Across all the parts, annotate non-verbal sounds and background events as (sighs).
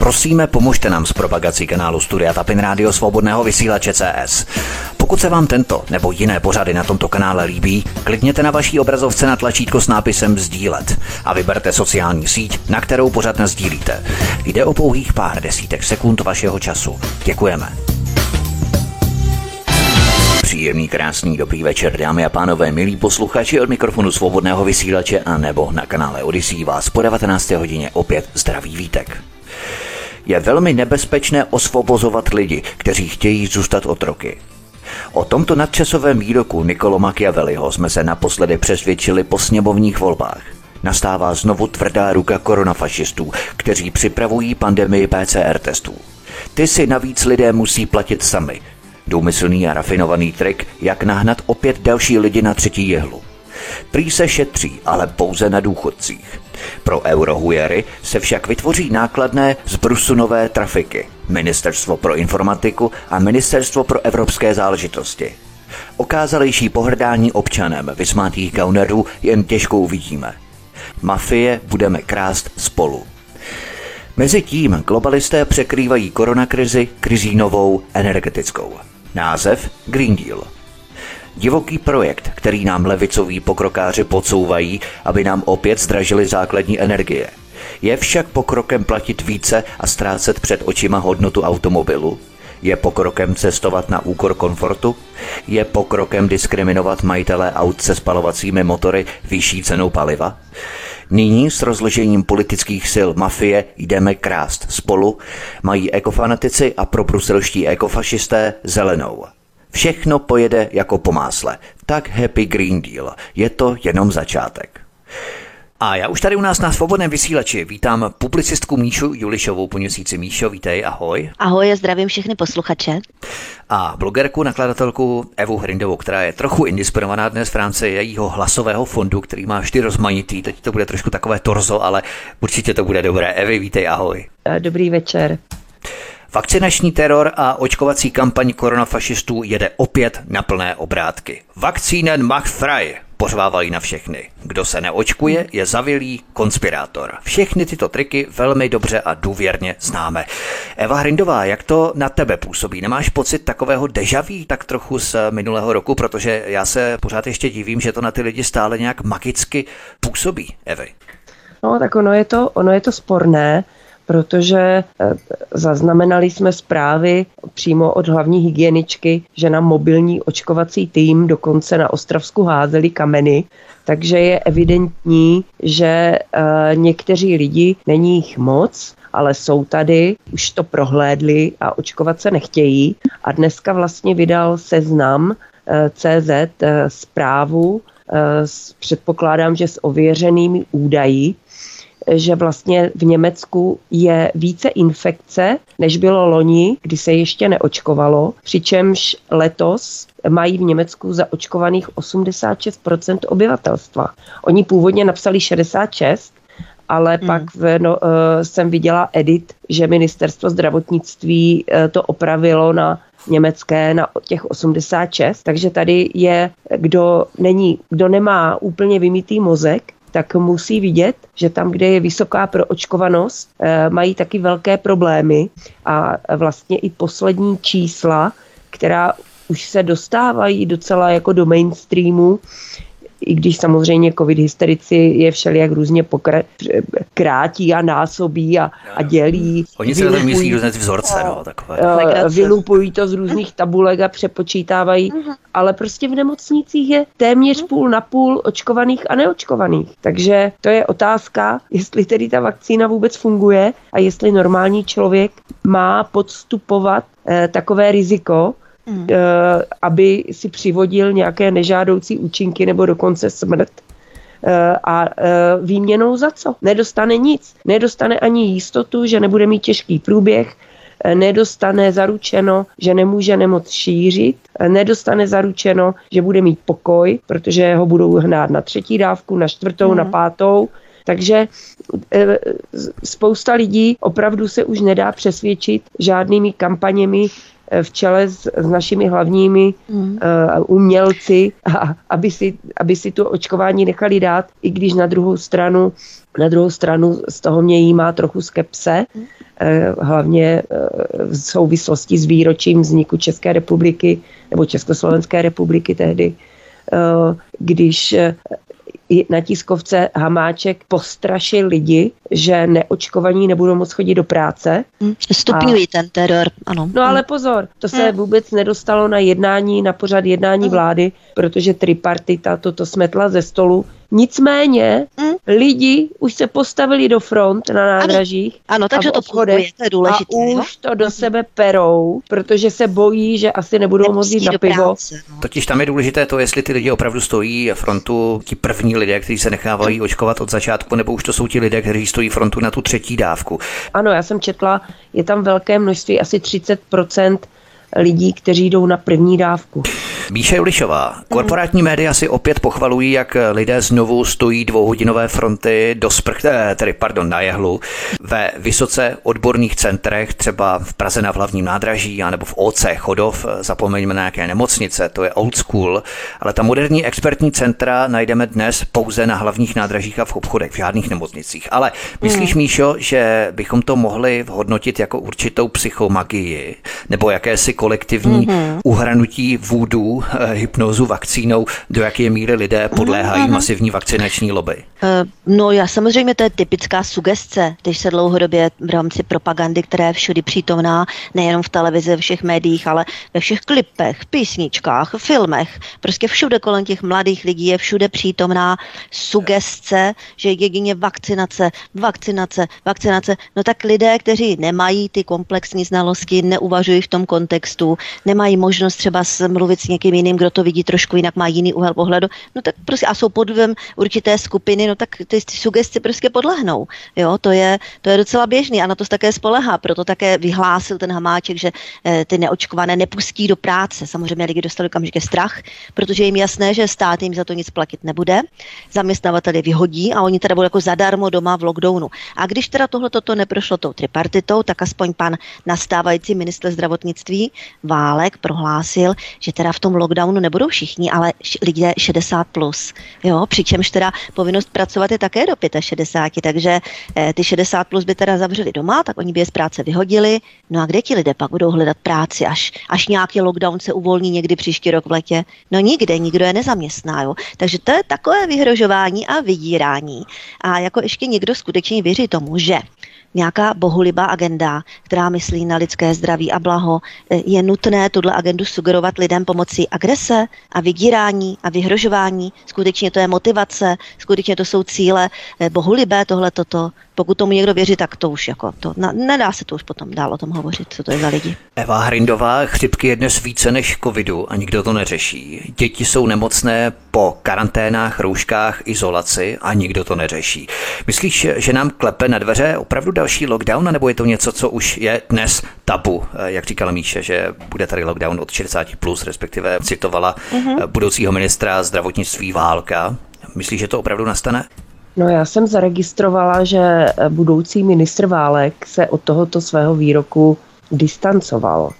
Prosíme, pomožte nám s propagací kanálu Studia Tapin Rádio Svobodného vysílače CS. Pokud se vám tento nebo jiné pořady na tomto kanále líbí, klikněte na vaší obrazovce na tlačítko s nápisem Sdílet a vyberte sociální síť, na kterou pořad sdílíte. Jde o pouhých pár desítek sekund vašeho času. Děkujeme. Příjemný, krásný, dobrý večer, dámy a pánové, milí posluchači od mikrofonu svobodného vysílače a nebo na kanále Odisí vás po 19. hodině opět zdraví vítek. Je velmi nebezpečné osvobozovat lidi, kteří chtějí zůstat otroky. O tomto nadčasovém výroku Nikolo Machiavelliho jsme se naposledy přesvědčili po sněmovních volbách. Nastává znovu tvrdá ruka koronafašistů, kteří připravují pandemii PCR testů. Ty si navíc lidé musí platit sami. Důmyslný a rafinovaný trik, jak nahnat opět další lidi na třetí jehlu. Prý se šetří, ale pouze na důchodcích. Pro eurohujery se však vytvoří nákladné zbrusunové trafiky, Ministerstvo pro informatiku a Ministerstvo pro evropské záležitosti. Okázalejší pohrdání občanem vysmátých gaunerů jen těžko uvidíme. Mafie budeme krást spolu. Mezitím globalisté překrývají koronakrizi krizí novou energetickou. Název Green Deal – Divoký projekt, který nám levicoví pokrokáři podsouvají, aby nám opět zdražili základní energie. Je však pokrokem platit více a ztrácet před očima hodnotu automobilu? Je pokrokem cestovat na úkor komfortu? Je pokrokem diskriminovat majitele aut se spalovacími motory vyšší cenou paliva? Nyní s rozložením politických sil mafie jdeme krást spolu, mají ekofanatici a probruselští ekofašisté zelenou. Všechno pojede jako po másle. Tak Happy Green Deal. Je to jenom začátek. A já už tady u nás na svobodném vysílači vítám publicistku Míšu Julišovou po měsíci. Míšo, vítej, ahoj. Ahoj a zdravím všechny posluchače. A blogerku, nakladatelku Evu Hrindovou, která je trochu indisponovaná dnes v rámci jejího hlasového fondu, který má vždy rozmanitý. Teď to bude trošku takové torzo, ale určitě to bude dobré. Evi, vítej, ahoj. Dobrý večer. Vakcinační teror a očkovací kampaň koronafašistů jede opět na plné obrátky. Vakcínen macht frei, pořvávají na všechny. Kdo se neočkuje, je zavilý konspirátor. Všechny tyto triky velmi dobře a důvěrně známe. Eva Hrindová, jak to na tebe působí? Nemáš pocit takového dejaví tak trochu z minulého roku, protože já se pořád ještě divím, že to na ty lidi stále nějak magicky působí, Evy. No, tak ono je to, ono je to sporné, protože eh, zaznamenali jsme zprávy přímo od hlavní hygieničky, že na mobilní očkovací tým dokonce na Ostravsku házeli kameny, takže je evidentní, že eh, někteří lidi, není jich moc, ale jsou tady, už to prohlédli a očkovat se nechtějí. A dneska vlastně vydal seznam eh, CZ zprávu, předpokládám, že s ověřenými údaji, že vlastně v Německu je více infekce, než bylo loni, kdy se ještě neočkovalo, přičemž letos mají v Německu zaočkovaných 86% obyvatelstva. Oni původně napsali 66, ale hmm. pak v, no, uh, jsem viděla edit, že ministerstvo zdravotnictví uh, to opravilo na německé na těch 86, takže tady je, kdo není, kdo nemá úplně vymítý mozek, tak musí vidět, že tam, kde je vysoká proočkovanost, eh, mají taky velké problémy. A vlastně i poslední čísla, která už se dostávají docela jako do mainstreamu, i když samozřejmě covid hysterici je všelijak různě pokra- krátí a násobí a, a dělí. Oni se tam myslí různé vzorce, no, takové. Uh, vylupují to z různých tabulek a přepočítávají, uh-huh. ale prostě v nemocnicích je téměř uh-huh. půl na půl očkovaných a neočkovaných. Takže to je otázka, jestli tedy ta vakcína vůbec funguje a jestli normální člověk má podstupovat uh, takové riziko, mm. aby si přivodil nějaké nežádoucí účinky nebo dokonce smrt. Eh, a eh, výměnou za co? Nedostane nic. Nedostane ani jistotu, že nebude mít těžký průběh, nedostane zaručeno, že nemůže nemoc šířit, nedostane zaručeno, že bude mít pokoj, protože ho budou hnát na třetí dávku, na čtvrtou, mm. na pátou. Takže spousta lidí opravdu se už nedá přesvědčit žádnými kampaněmi v čele s, s našimi hlavními mm. uh, umělci, a, aby, si, aby si tu očkování nechali dát, i když na druhou stranu na druhou stranu z toho mě jí má trochu skepse, mm. hlavně v souvislosti s výročím vzniku České republiky nebo Československé republiky tehdy, když na tiskovce Hamáček postrašil lidi, že neočkovaní nebudou moc chodit do práce. Hmm, stupňují a... ten teror, ano. No ale pozor, to se hmm. vůbec nedostalo na jednání, na pořad jednání hmm. vlády, protože tripartita toto smetla ze stolu Nicméně mm. lidi už se postavili do front na nádražích. Ano, ano takže to funguje, to je důležité. A už to do sebe perou, protože se bojí, že asi nebudou moct jít na pivo. Práce, no. Totiž tam je důležité to, jestli ty lidi opravdu stojí frontu, ti první lidé, kteří se nechávají očkovat od začátku, nebo už to jsou ti lidé, kteří stojí frontu na tu třetí dávku. Ano, já jsem četla, je tam velké množství, asi 30 lidí, kteří jdou na první dávku. Míše Julišová, korporátní média si opět pochvalují, jak lidé znovu stojí dvouhodinové fronty do sprch, eh, tedy pardon, na jehlu ve vysoce odborných centrech, třeba v Praze na hlavním nádraží, anebo v OC Chodov, zapomeňme na nějaké nemocnice, to je old school, ale ta moderní expertní centra najdeme dnes pouze na hlavních nádražích a v obchodech, v žádných nemocnicích. Ale myslíš, mm. Míšo, že bychom to mohli hodnotit jako určitou psychomagii, nebo jakési kolektivní mm-hmm. uhranutí vůdů, eh, hypnozu vakcínou, do jaké míry lidé podléhají mm-hmm. masivní vakcinační lobby? Uh, no já samozřejmě to je typická sugestce, když se dlouhodobě v rámci propagandy, která je všudy přítomná, nejenom v televizi, ve všech médiích, ale ve všech klipech, písničkách, filmech, prostě všude kolem těch mladých lidí je všude přítomná sugestce, že jedině vakcinace, vakcinace, vakcinace, no tak lidé, kteří nemají ty komplexní znalosti, neuvažují v tom kontextu, kontextu, nemají možnost třeba mluvit s někým jiným, kdo to vidí trošku jinak, má jiný úhel pohledu, no tak prostě a jsou pod určité skupiny, no tak ty, ty sugesti prostě podlehnou. Jo, to je, to je docela běžný a na to se také spolehá, proto také vyhlásil ten Hamáček, že e, ty neočkované nepustí do práce. Samozřejmě lidi dostali okamžitě strach, protože jim jasné, že stát jim za to nic platit nebude. Zaměstnavatel je vyhodí a oni teda budou jako zadarmo doma v lockdownu. A když teda tohle toto neprošlo tou tripartitou, tak aspoň pan nastávající minister zdravotnictví Válek prohlásil, že teda v tom lockdownu nebudou všichni, ale lidé 60 plus. Jo, přičemž teda povinnost pracovat je také do 65, takže eh, ty 60 plus by teda zavřeli doma, tak oni by je z práce vyhodili. No a kde ti lidé pak budou hledat práci, až, až nějaký lockdown se uvolní někdy příští rok v letě? No nikde, nikdo je nezaměstná. Jo. Takže to je takové vyhrožování a vydírání. A jako ještě někdo skutečně věří tomu, že nějaká bohulibá agenda, která myslí na lidské zdraví a blaho, e, je nutné tuhle agendu sugerovat lidem pomocí agrese a vydírání a vyhrožování. Skutečně to je motivace, skutečně to jsou cíle e, bohulibé tohle toto. Pokud tomu někdo věří, tak to už jako to, na, nedá se to už potom dál o tom hovořit, co to je za lidi. Eva Hrindová, chřipky je dnes více než covidu a nikdo to neřeší. Děti jsou nemocné po karanténách, rouškách, izolaci a nikdo to neřeší. Myslíš, že nám klepe na dveře opravdu další lockdown, nebo je to něco, co už je dnes tabu, eh, jak říkala Míše, že bude tady lockdown od 60 plus, respektive citovala mm-hmm. budoucího ministra zdravotnictví Válka. Myslíš, že to opravdu nastane? No já jsem zaregistrovala, že eh, budoucí ministr Válek se od tohoto svého výroku distancoval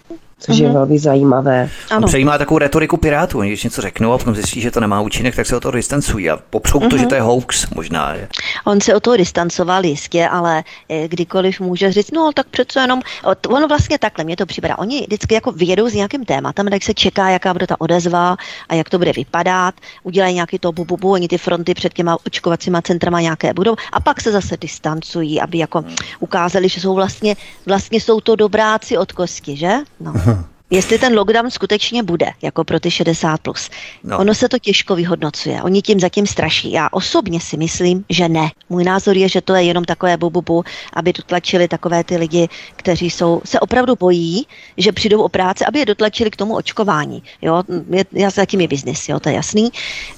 což mm-hmm. je mhm. velmi zajímavé. Ano. Přejímá takovou retoriku Pirátů. Oni když něco řeknou a potom zjistí, že to nemá účinek, tak se o to distancují a popřou mm-hmm. to, že mhm. to je hoax možná. Je. On se o to distancoval jistě, ale eh, kdykoliv může říct, no tak přece jenom, ono vlastně takhle, mě to připadá. Oni vždycky jako vyjedou s nějakým tématem, tak se čeká, jaká bude ta odezva a jak to bude vypadat, udělají nějaký to bububu, oni ty fronty před těma očkovacíma centrama nějaké budou a pak se zase distancují, aby jako ukázali, že jsou vlastně, vlastně jsou to dobráci od kosti, že? No. (laughs) jestli ten lockdown skutečně bude, jako pro ty 60+. Plus. No. Ono se to těžko vyhodnocuje. Oni tím zatím straší. Já osobně si myslím, že ne. Můj názor je, že to je jenom takové bububu, aby dotlačili takové ty lidi, kteří jsou, se opravdu bojí, že přijdou o práci, aby je dotlačili k tomu očkování. Jo, je, já zatím je biznis, jo, to je jasný.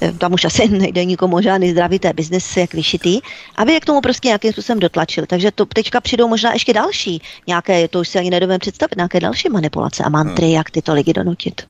E, tam už asi (laughs) nejde nikomu žádný zdravý, to je biznis jak vyšitý. Aby je k tomu prostě nějakým způsobem dotlačili. Takže to teďka přijdou možná ještě další nějaké, to už si ani nedovím představit, nějaké další manipulace a mantry metry, jak tyto lidi donutit.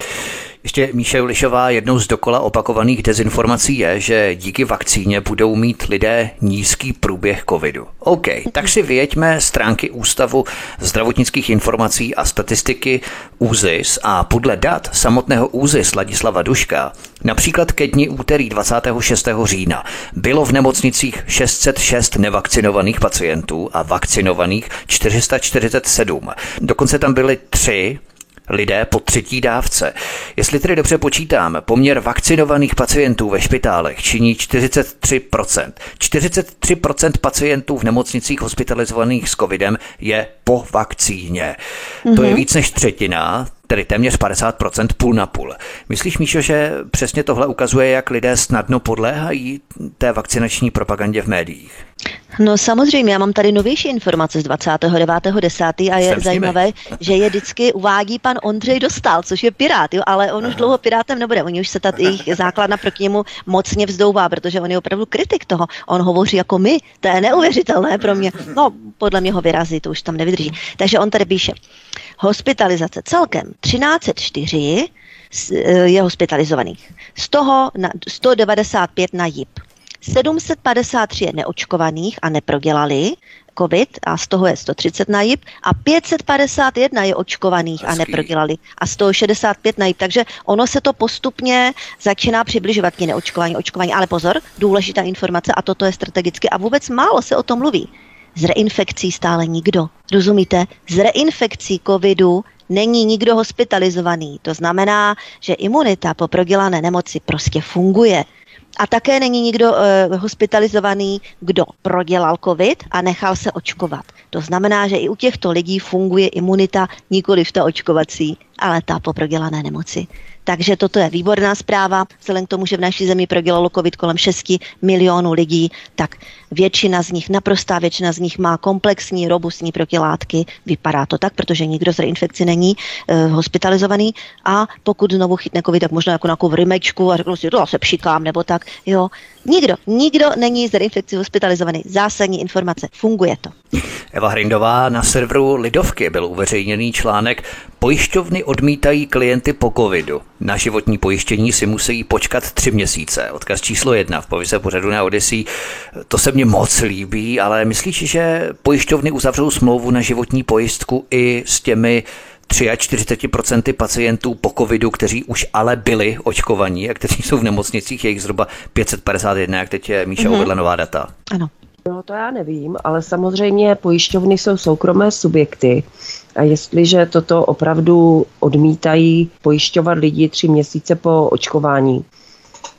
Ještě Míša Julišová, jednou z dokola opakovaných dezinformací je, že díky vakcíně budou mít lidé nízký průběh covidu. OK, tak si vyjeďme stránky Ústavu zdravotnických informací a statistiky ÚZIS a podle dat samotného ÚZIS Ladislava Duška, například ke dní úterý 26. října bylo v nemocnicích 606 nevakcinovaných pacientů a vakcinovaných 447. Dokonce tam byly tři lidé po třetí dávce. Jestli tedy dobře počítám, poměr vakcinovaných pacientů ve špitálech činí 43%. 43% pacientů v nemocnicích hospitalizovaných s covidem je po vakcíně. Mm-hmm. To je mhm. víc než třetina, tedy téměř 50%, půl na půl. Myslíš, Míšo, že přesně tohle ukazuje, jak lidé snadno podléhají té vakcinační propagandě v médiích? No samozřejmě, já mám tady novější informace z 29.10. a je Jsem zajímavé, že je vždycky uvádí pan Ondřej Dostal, což je pirát, jo, ale on už dlouho pirátem nebude. Oni už se ta jejich (laughs) základna proti němu mocně vzdouvá, protože on je opravdu kritik toho. On hovoří jako my, to je neuvěřitelné pro mě. No, podle mě ho vyrazí, to už tam nevydrží. Takže on tady píše, hospitalizace celkem 1304 je hospitalizovaných. Z toho na 195 na JIP. 753 je neočkovaných a neprodělali COVID a z toho je 130 na JIP a 551 je očkovaných Hezký. a neprodělali a z toho 65 na JIP. Takže ono se to postupně začíná přibližovat k neočkování, očkování. Ale pozor, důležitá informace a toto je strategicky a vůbec málo se o tom mluví. Z reinfekcí stále nikdo. Rozumíte? Z reinfekcí covidu není nikdo hospitalizovaný. To znamená, že imunita po prodělané nemoci prostě funguje. A také není nikdo uh, hospitalizovaný, kdo prodělal COVID a nechal se očkovat. To znamená, že i u těchto lidí funguje imunita nikoli v ta očkovací, ale ta po prodělané nemoci. Takže toto je výborná zpráva. Vzhledem k tomu, že v naší zemi prodělalo COVID kolem 6 milionů lidí, tak většina z nich, naprostá většina z nich má komplexní, robustní protilátky. Vypadá to tak, protože nikdo z reinfekci není e, hospitalizovaný a pokud znovu chytne COVID, tak možná jako nějakou rymečku a řeknu si, to se přikám nebo tak. Jo, nikdo, nikdo není z reinfekcí hospitalizovaný. Zásadní informace, funguje to. Eva Hrindová na serveru Lidovky byl uveřejněný článek Pojišťovny odmítají klienty po covidu. Na životní pojištění si musí počkat tři měsíce. Odkaz číslo jedna v povise pořadu na Odyssey. To se mně moc líbí, ale myslíš, že pojišťovny uzavřou smlouvu na životní pojistku i s těmi 43% pacientů po covidu, kteří už ale byli očkovaní a kteří jsou v nemocnicích, je jich zhruba 551, jak teď je Míša mm-hmm. uvedla nová data. Ano. No to já nevím, ale samozřejmě pojišťovny jsou soukromé subjekty a jestliže toto opravdu odmítají pojišťovat lidi tři měsíce po očkování,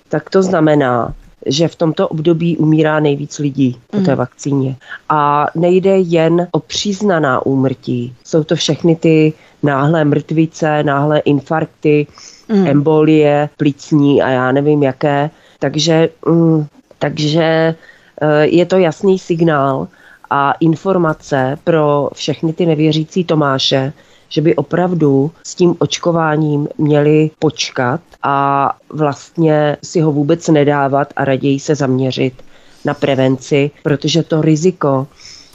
tak to znamená, že v tomto období umírá nejvíc lidí po té mm. vakcíně. A nejde jen o příznaná úmrtí. Jsou to všechny ty náhlé mrtvice, náhlé infarkty, mm. embolie, plicní a já nevím jaké. Takže, mm, takže Eh, je to jasný signál a informace pro všechny ty nevěřící Tomáše, že by opravdu s tím očkováním měli počkat a vlastně si ho vůbec nedávat a raději se zaměřit na prevenci, protože to riziko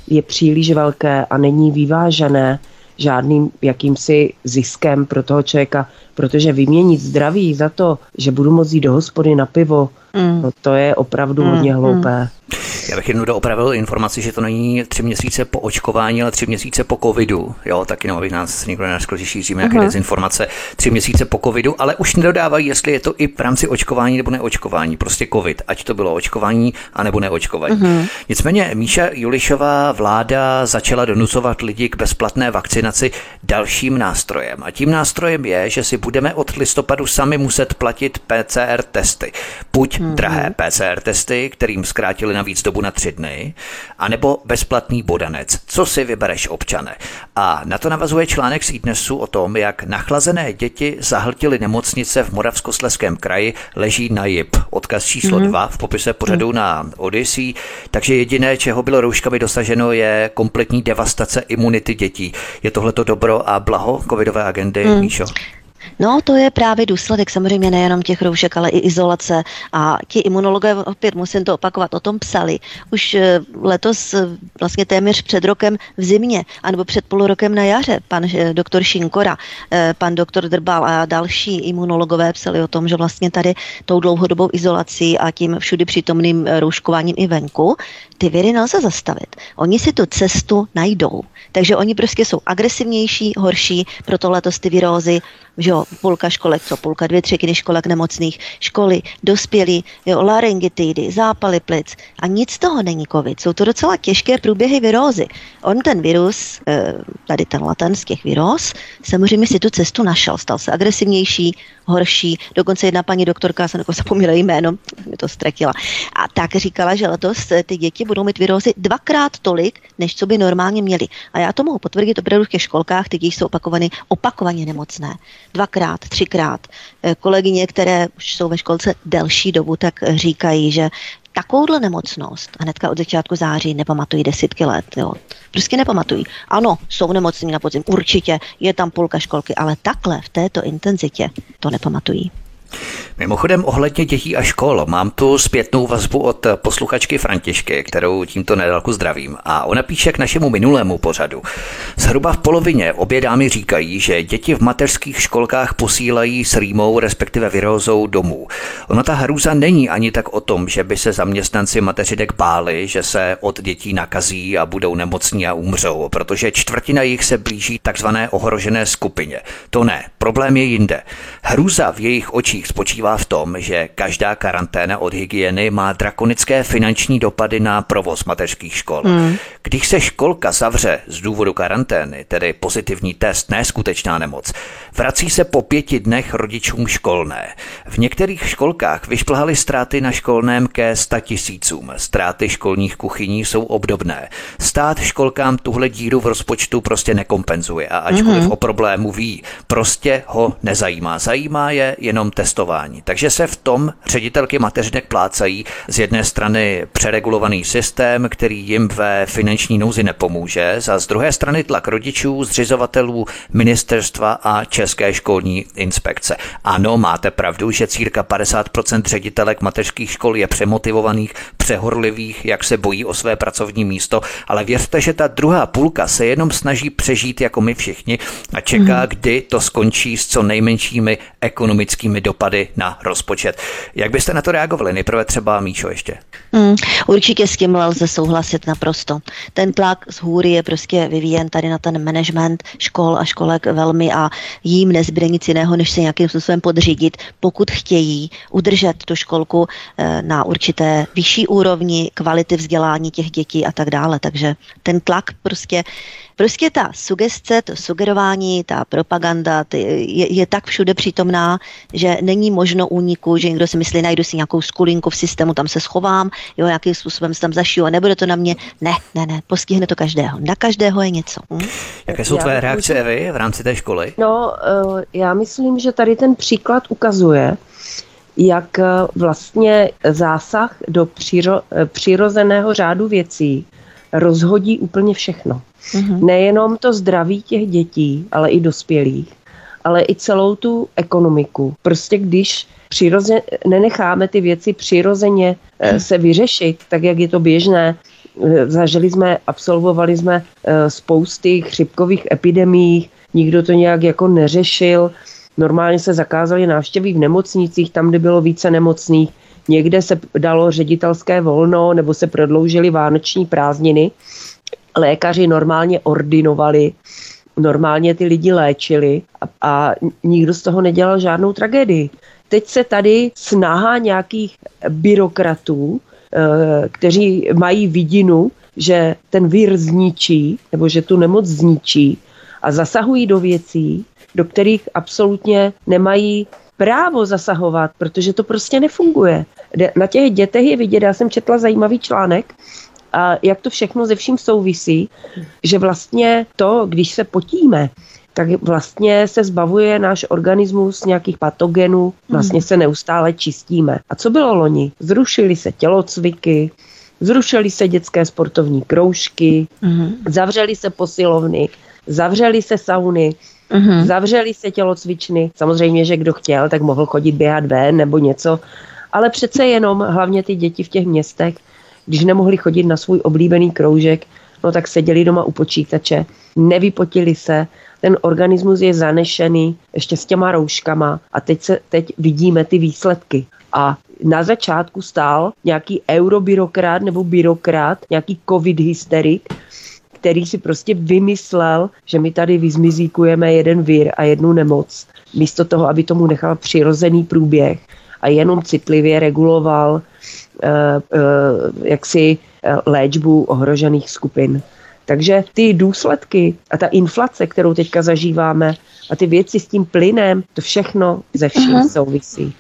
je příliš velké a není vyvážené žádným jakýmsi ziskem pro toho člověka, protože vyměnit zdraví za to, že budu moct jít do hospody na pivo, mm. no to je opravdu mm. hodně hloupé. Mm. Já bych jednou doopravil informaci, že to není tři měsíce po očkování, ale tři měsíce po covidu. Jo, taky no, aby nás někdo nenaskl, že šíříme nějaké uh-huh. dezinformace. Tři měsíce po covidu, ale už nedodávají, jestli je to i v rámci očkování nebo neočkování. Prostě covid, ať to bylo očkování a nebo neočkování. Uh-huh. Nicméně Míša Julišová vláda začala donucovat lidi k bezplatné vakcinaci dalším nástrojem. A tím nástrojem je, že si budeme od listopadu sami muset platit PCR testy. Buď uh-huh. drahé PCR testy, kterým zkrátili navíc dobu na tři dny, anebo bezplatný bodanec. Co si vybereš, občane? A na to navazuje článek z Idnesu o tom, jak nachlazené děti zahltily nemocnice v Moravskosleském kraji, leží na JIP. Odkaz číslo mm-hmm. 2 v popise pořadu mm-hmm. na Odyssey. Takže jediné, čeho bylo rouškami dosaženo, je kompletní devastace imunity dětí. Je tohleto dobro a blaho covidové agendy, mm. Míšo? No, to je právě důsledek samozřejmě nejenom těch roušek, ale i izolace. A ti imunologové, opět musím to opakovat, o tom psali. Už eh, letos, eh, vlastně téměř před rokem v zimě, anebo před půl rokem na jaře, pan eh, doktor Šinkora, pan doktor Drbal a další imunologové psali o tom, že vlastně tady tou dlouhodobou izolací a tím všudy přítomným rouškováním i venku, ty viry nelze zastavit. Oni si tu cestu najdou. Takže oni prostě jsou agresivnější, horší, proto letos ty virózy že jo, půlka školek, co půlka, dvě třetiny školek nemocných, školy, dospělí, jo, laryngitidy, zápaly plic a nic z toho není covid. Jsou to docela těžké průběhy virózy. On ten virus, eh, tady ten laten z těch viróz, samozřejmě si tu cestu našel, stal se agresivnější, horší. Dokonce jedna paní doktorka, jsem jako zapomněla jméno, mi to ztratila. A tak říkala, že letos ty děti budou mít virózy dvakrát tolik, než co by normálně měli. A já to mohu potvrdit opravdu v těch školkách, ty děti jsou opakovaně, opakovaně nemocné. Dvakrát, třikrát. Eh, kolegyně, které už jsou ve školce delší dobu, tak říkají, že takovouhle nemocnost hnedka od začátku září nepamatují desítky let. Jo. Prostě nepamatují. Ano, jsou nemocní na podzim, určitě, je tam půlka školky, ale takhle v této intenzitě to nepamatují. Mimochodem ohledně dětí a škol mám tu zpětnou vazbu od posluchačky Františky, kterou tímto nedalku zdravím. A ona píše k našemu minulému pořadu. Zhruba v polovině obě dámy říkají, že děti v mateřských školkách posílají s rýmou, respektive virózou domů. Ona ta hrůza není ani tak o tom, že by se zaměstnanci mateřidek báli, že se od dětí nakazí a budou nemocní a umřou, protože čtvrtina jich se blíží takzvané ohrožené skupině. To ne, problém je jinde. Hrůza v jejich očích spočívá spočívá v tom, že každá karanténa od hygieny má drakonické finanční dopady na provoz mateřských škol. Hmm. Když se školka zavře z důvodu karantény, tedy pozitivní test, ne skutečná nemoc, vrací se po pěti dnech rodičům školné. V některých školkách vyšplhaly ztráty na školném ke 100 tisícům. Ztráty školních kuchyní jsou obdobné. Stát školkám tuhle díru v rozpočtu prostě nekompenzuje a ačkoliv hmm. o problému ví, prostě ho nezajímá. Zajímá je jenom testování vzdělávání. Takže se v tom ředitelky mateřinek plácají z jedné strany přeregulovaný systém, který jim ve finanční nouzi nepomůže, za z druhé strany tlak rodičů, zřizovatelů, ministerstva a České školní inspekce. Ano, máte pravdu, že círka 50% ředitelek mateřských škol je přemotivovaných, přehorlivých, jak se bojí o své pracovní místo, ale věřte, že ta druhá půlka se jenom snaží přežít jako my všichni a čeká, mm. kdy to skončí s co nejmenšími ekonomickými dopady na rozpočet. Jak byste na to reagovali? Nejprve třeba Míšo ještě. Hmm, určitě s tím lze souhlasit naprosto. Ten tlak z hůry je prostě vyvíjen tady na ten management škol a školek velmi a jím nezbyde nic jiného, než se nějakým způsobem podřídit, pokud chtějí udržet tu školku eh, na určité vyšší úrovni kvality vzdělání těch dětí a tak dále. Takže ten tlak prostě Prostě ta sugestce, to sugerování, ta propaganda ty, je, je tak všude přítomná, že není možno úniku, že někdo si myslí, najdu si nějakou skulinku v systému, tam se schovám, jo, jakým způsobem se tam zašiju a nebude to na mě. Ne, ne, ne, postihne to každého. Na každého je něco. Hm? Jaké jsou tvoje reakce, Evy, v rámci té školy? No, eh, já myslím, že tady ten příklad ukazuje, jak eh, vlastně zásah do příro, eh, přirozeného řádu věcí rozhodí úplně všechno. Mm-hmm. Nejenom to zdraví těch dětí, ale i dospělých, ale i celou tu ekonomiku. Prostě když přirozeně, nenecháme ty věci přirozeně mm. se vyřešit, tak jak je to běžné, zažili jsme, absolvovali jsme spousty chřipkových epidemií, nikdo to nějak jako neřešil, normálně se zakázaly návštěvy v nemocnicích, tam, kde bylo více nemocných, někde se dalo ředitelské volno nebo se prodloužily vánoční prázdniny lékaři normálně ordinovali, normálně ty lidi léčili a, a nikdo z toho nedělal žádnou tragédii. Teď se tady snaha nějakých byrokratů, eh, kteří mají vidinu, že ten vír zničí, nebo že tu nemoc zničí a zasahují do věcí, do kterých absolutně nemají právo zasahovat, protože to prostě nefunguje. Na těch dětech je vidět, já jsem četla zajímavý článek, a jak to všechno ze vším souvisí, že vlastně to, když se potíme, tak vlastně se zbavuje náš organismus nějakých patogenů, vlastně se neustále čistíme. A co bylo loni? Zrušily se tělocviky, zrušily se dětské sportovní kroužky, mm. zavřely se posilovny, zavřely se sauny, Mm-hmm. Zavřeli se tělocvičny, samozřejmě, že kdo chtěl, tak mohl chodit běhat ven nebo něco, ale přece jenom, hlavně ty děti v těch městech, když nemohli chodit na svůj oblíbený kroužek, no tak seděli doma u počítače, nevypotili se, ten organismus je zanešený ještě s těma rouškama a teď, se, teď vidíme ty výsledky. A na začátku stál nějaký eurobyrokrat nebo byrokrat, nějaký covid hysterik, který si prostě vymyslel, že my tady vyzmizíkujeme jeden vír a jednu nemoc, místo toho, aby tomu nechal přirozený průběh a jenom citlivě reguloval uh, uh, jaksi uh, léčbu ohrožených skupin. Takže ty důsledky a ta inflace, kterou teďka zažíváme, a ty věci s tím plynem, to všechno ze vším uh-huh. souvisí.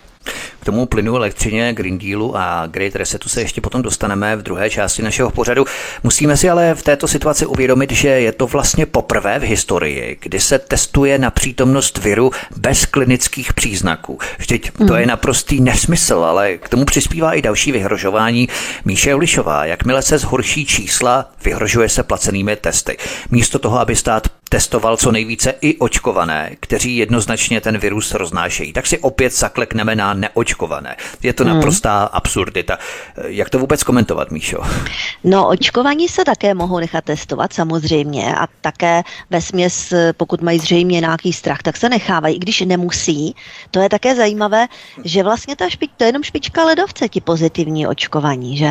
K tomu plynu, elektřině, Green Dealu a Great Resetu se ještě potom dostaneme v druhé části našeho pořadu. Musíme si ale v této situaci uvědomit, že je to vlastně poprvé v historii, kdy se testuje na přítomnost viru bez klinických příznaků. Vždyť to je hmm. naprostý nesmysl, ale k tomu přispívá i další vyhrožování. Míše Ulišová, jakmile se zhorší čísla, vyhrožuje se placenými testy. Místo toho, aby stát testoval co nejvíce i očkované, kteří jednoznačně ten virus roznášejí. Tak si opět zaklekneme na neočkované. Je to hmm. naprostá absurdita. Jak to vůbec komentovat, Míšo? No, očkovaní se také mohou nechat testovat samozřejmě a také ve směs, pokud mají zřejmě nějaký strach, tak se nechávají, i když nemusí. To je také zajímavé, že vlastně ta špič, to je jenom špička ledovce, ti pozitivní očkovaní, že?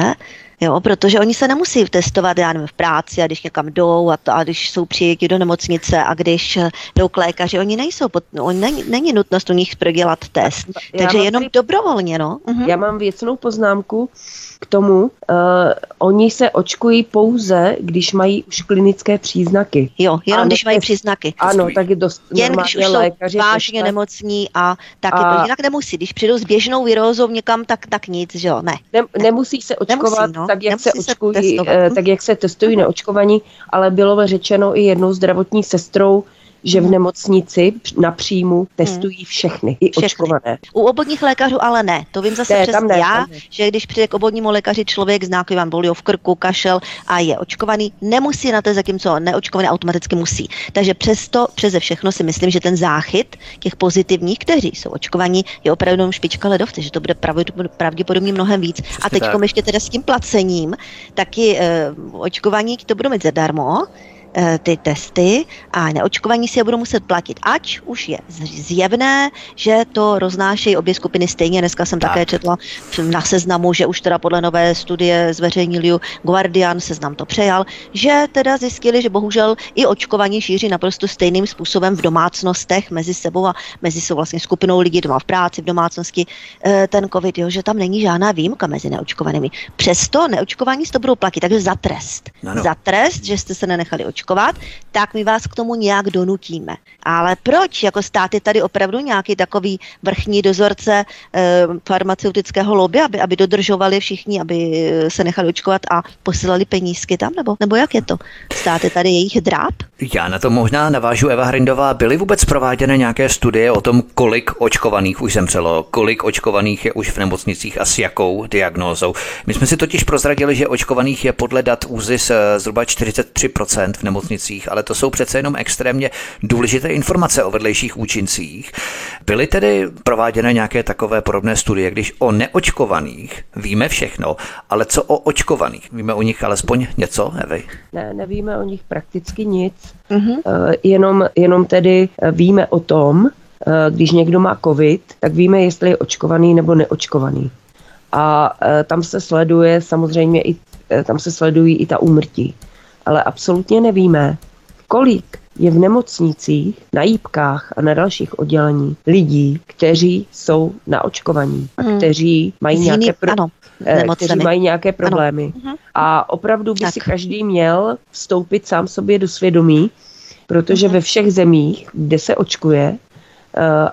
Jo, protože oni se nemusí testovat, já nevím, v práci a když někam jdou a, to, a když jsou přijeti do nemocnice a když eh, jdou k lékaři, oni nejsou, pod, oni není, není nutnost u nich prodělat test. Takže jenom dobrovolně, no. Mhm. Já mám věcnou poznámku k tomu, uh, oni se očkují pouze, když mají už klinické příznaky. Jo, jenom ano, když mají příznaky. Ano, tak je dost Jen když už lékaři jsou vážně nemocní a taky a... to jinak nemusí. Když přijdou s běžnou virózou někam, tak, tak nic, že jo, ne. ne nemusí se očkovat nemusí, no. tak, jak nemusí se očkují, se uh, tak, jak se testují neočkovaní, ale bylo řečeno i jednou zdravotní sestrou, že v nemocnici na příjmu testují hmm. všechny, i všechny. očkované. U obvodních lékařů ale ne. To vím zase ne, přesně ne, já, ne. že když přijde k obvodnímu lékaři člověk s nějakým bolio v krku, kašel a je očkovaný, nemusí na to, zatímco neočkovaný automaticky musí. Takže přesto, přeze všechno si myslím, že ten záchyt těch pozitivních, kteří jsou očkovaní, je opravdu špička ledovce, že to bude pravděpodobně mnohem víc. Přesně a teď ještě teda s tím placením, taky e, očkovaní to budou mít zadarmo, Eh, ty testy a neočkovaní si je budou muset platit, ať už je zjevné, že to roznášejí obě skupiny stejně. Dneska jsem tak. také četla na seznamu, že už teda podle nové studie zveřejnili Guardian, seznam to přejal, že teda zjistili, že bohužel i očkovaní šíří naprosto stejným způsobem v domácnostech mezi sebou a mezi svou vlastně skupinou lidí doma v práci, v domácnosti eh, ten covid, jo, že tam není žádná výjimka mezi neočkovanými. Přesto neočkovaní si to budou platit, takže za trest. No, no. Za trest, že jste se nenechali očkovat očkovat, tak my vás k tomu nějak donutíme. Ale proč? Jako stát je tady opravdu nějaký takový vrchní dozorce e, farmaceutického lobby, aby, aby dodržovali všichni, aby eh, se nechali očkovat a posílali penízky tam? Nebo, nebo jak je to? Stát je tady jejich dráp? Já na to možná navážu Eva Hrindová. Byly vůbec prováděny nějaké studie o tom, kolik očkovaných už zemřelo, kolik očkovaných je už v nemocnicích a s jakou diagnózou? My jsme si totiž prozradili, že očkovaných je podle dat ÚZIS eh, zhruba 43% v nemocnicích, ale to jsou přece jenom extrémně důležité informace o vedlejších účincích. Byly tedy prováděny nějaké takové podobné studie, když o neočkovaných víme všechno, ale co o očkovaných? Víme o nich alespoň něco, Evy? Ne, nevíme o nich prakticky nic. Mm-hmm. Jenom, jenom tedy eh, víme o tom, eh, když někdo má covid, tak víme, jestli je očkovaný nebo neočkovaný. A tam se sleduje samozřejmě i, tam se sledují i ta úmrtí ale absolutně nevíme, kolik je v nemocnicích, na jípkách a na dalších oddělení lidí, kteří jsou naočkovaní a hmm. kteří mají, nějaké, pro... ano, eh, kteří mají nějaké problémy. Ano. Mhm. A opravdu by tak. si každý měl vstoupit sám sobě do svědomí, protože hmm. ve všech zemích, kde se očkuje,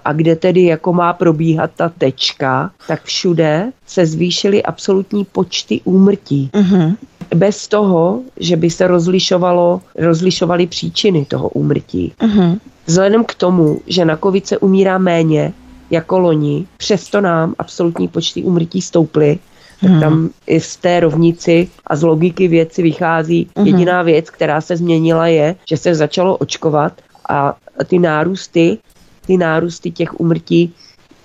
a kde tedy jako má probíhat ta tečka, tak všude se zvýšily absolutní počty úmrtí. Mm-hmm bez toho, že by se rozlišovalo, rozlišovaly příčiny toho úmrtí. Uh-huh. Vzhledem k tomu, že na covid se umírá méně jako loni, přesto nám absolutní počty úmrtí stouply, tak uh-huh. tam i z té rovnici a z logiky věci vychází uh-huh. jediná věc, která se změnila je, že se začalo očkovat a ty nárůsty, ty nárůsty těch umrtí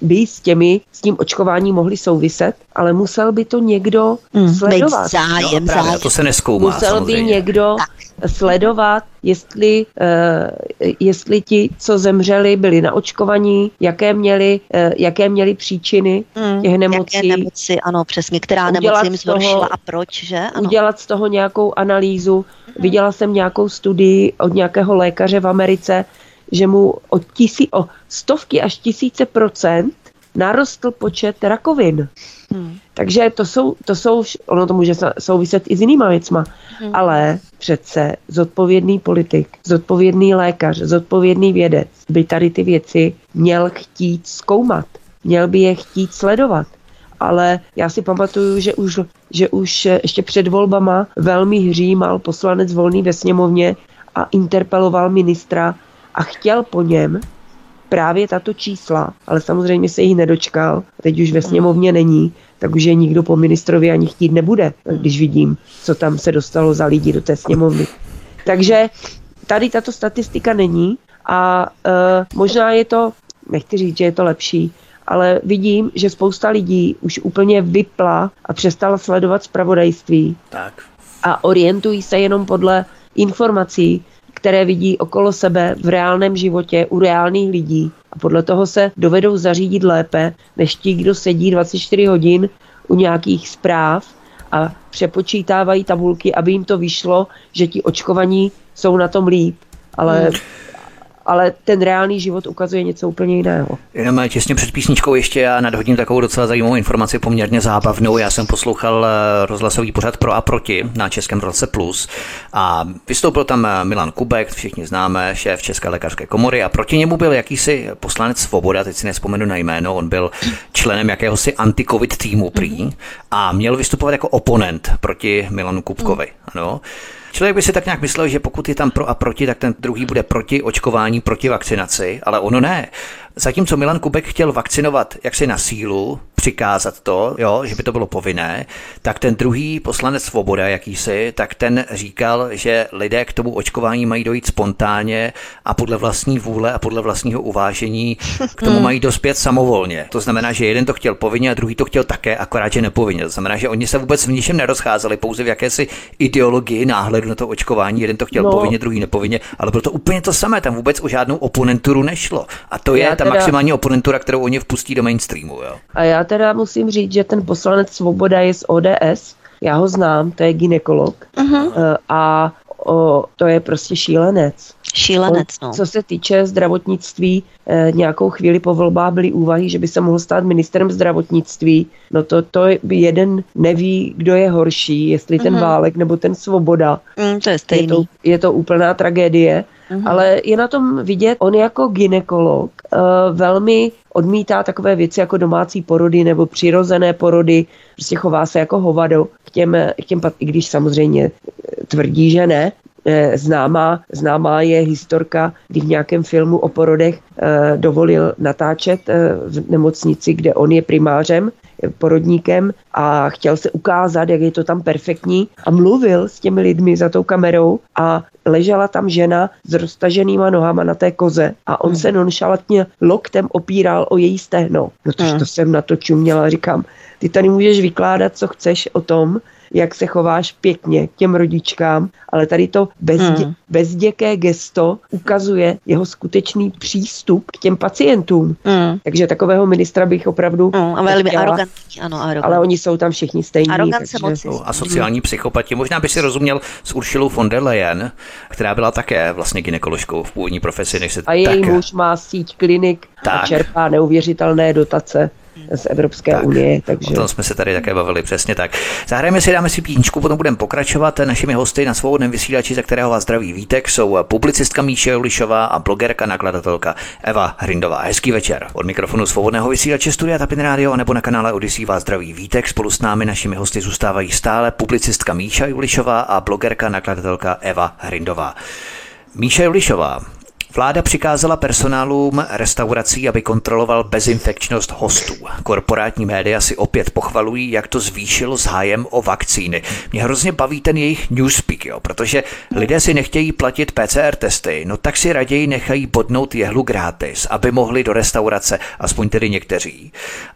by s těmi, s tím očkováním mohli souviset, ale musel by to někdo mm, sledovat. Zájem, no, právě, to se neskoumá. Musel samozřejmě. by někdo tak. sledovat, jestli, uh, jestli ti, co zemřeli, byli na očkovaní, jaké měli, uh, jaké měli příčiny mm, těch nemocí. Jaké nemoci, ano, přesně, která nemoc jim zhoršila a proč, že? Ano. Udělat z toho nějakou analýzu. Mm. Viděla jsem nějakou studii od nějakého lékaře v Americe, že mu o, tisí, o stovky až tisíce procent narostl počet rakovin. Hmm. Takže to jsou, to jsou, ono to může souviset i s jinýma věcma, hmm. ale přece zodpovědný politik, zodpovědný lékař, zodpovědný vědec by tady ty věci měl chtít zkoumat, měl by je chtít sledovat. Ale já si pamatuju, že už, že už ještě před volbama velmi hřímal poslanec volný ve sněmovně a interpeloval ministra a chtěl po něm právě tato čísla, ale samozřejmě se jich nedočkal, teď už ve sněmovně není, tak už je nikdo po ministrovi ani chtít nebude, když vidím, co tam se dostalo za lidi do té sněmovny. Takže tady tato statistika není a uh, možná je to, nechci říct, že je to lepší, ale vidím, že spousta lidí už úplně vypla a přestala sledovat zpravodajství. Tak. A orientují se jenom podle informací, které vidí okolo sebe v reálném životě u reálných lidí a podle toho se dovedou zařídit lépe, než ti, kdo sedí 24 hodin u nějakých zpráv a přepočítávají tabulky, aby jim to vyšlo, že ti očkovaní jsou na tom líp. Ale hmm ale ten reálný život ukazuje něco úplně jiného. Jenom těsně před písničkou ještě já nadhodím takovou docela zajímavou informaci, poměrně zábavnou. Já jsem poslouchal eh, rozhlasový pořad Pro a proti na Českém rozhlase Plus a vystoupil tam eh, Milan Kubek, všichni známe, šéf České lékařské komory a proti němu byl jakýsi poslanec Svoboda, teď si nespomenu na jméno, on byl členem jakéhosi anti-covid týmu prý a měl vystupovat jako oponent proti Milanu Kubkovi. Ano. Člověk by si tak nějak myslel, že pokud je tam pro a proti, tak ten druhý bude proti očkování, proti vakcinaci, ale ono ne. Zatímco Milan Kubek chtěl vakcinovat jaksi na sílu, přikázat to, jo, že by to bylo povinné, tak ten druhý poslanec Svoboda, jakýsi, tak ten říkal, že lidé k tomu očkování mají dojít spontánně a podle vlastní vůle a podle vlastního uvážení k tomu hmm. mají dospět samovolně. To znamená, že jeden to chtěl povinně a druhý to chtěl také, akorát, že nepovinně. To znamená, že oni se vůbec v ničem nerozcházeli, pouze v jakési ideologii náhledu na to očkování. Jeden to chtěl no. povinně, druhý nepovinně, ale bylo to úplně to samé, tam vůbec o žádnou oponenturu nešlo. A to je ta teda... maximální oponentura, kterou oni vpustí do mainstreamu. Jo. A já teda musím říct, že ten poslanec Svoboda je z ODS, já ho znám, to je ginekolog uh-huh. a o, to je prostě šílenec. Šílenec, no. Co se týče zdravotnictví, eh, nějakou chvíli po volbách byly úvahy, že by se mohl stát ministrem zdravotnictví. No to, to jeden neví, kdo je horší, jestli ten mm-hmm. Válek nebo ten Svoboda. Mm, to je stejný. Je to, je to úplná tragédie. Mm-hmm. Ale je na tom vidět, on jako ginekolog uh, velmi odmítá takové věci jako domácí porody nebo přirozené porody, prostě chová se jako hovado k těm, k těm i když samozřejmě tvrdí, že ne, eh, známá, známá je historka, kdy v nějakém filmu o porodech eh, dovolil natáčet v nemocnici, kde on je primářem porodníkem a chtěl se ukázat, jak je to tam perfektní a mluvil s těmi lidmi za tou kamerou a ležela tam žena s roztaženýma nohama na té koze a on hmm. se nonšalantně loktem opíral o její stehno. No to, hmm. to jsem na to čuměla, říkám, ty tady můžeš vykládat, co chceš o tom, jak se chováš pěkně k těm rodičkám, ale tady to bezdě, hmm. bezděké gesto ukazuje jeho skutečný přístup k těm pacientům. Hmm. Takže takového ministra bych opravdu hmm, a velmi arrogantní, ano, arrogantní. Ale oni jsou tam všichni stejní. Arogance takže... moci. A sociální psychopati. Možná by si rozuměl s Uršilou von der Leyen, která byla také vlastně ginekoložkou v původní profesi. Než se a její tak... muž má síť klinik tak. a čerpá neuvěřitelné dotace z Evropské tak, unie. Takže... O tom jsme se tady také bavili, přesně tak. Zahrajeme si, dáme si píničku, potom budeme pokračovat. Našimi hosty na svobodném vysílači, za kterého vás zdraví Vítek, jsou publicistka Míše Julišová a blogerka, nakladatelka Eva Hrindová. Hezký večer. Od mikrofonu svobodného vysílače Studia Tapin Radio nebo na kanále Odyssey vás zdraví Vítek. Spolu s námi našimi hosty zůstávají stále publicistka Míša Julišová a blogerka, nakladatelka Eva Hrindová. Míša Julišová, Vláda přikázala personálům restaurací, aby kontroloval bezinfekčnost hostů. Korporátní média si opět pochvalují, jak to zvýšilo zájem o vakcíny. Mě hrozně baví ten jejich newspeak, jo, protože lidé si nechtějí platit PCR testy, no tak si raději nechají bodnout jehlu gratis, aby mohli do restaurace, aspoň tedy někteří.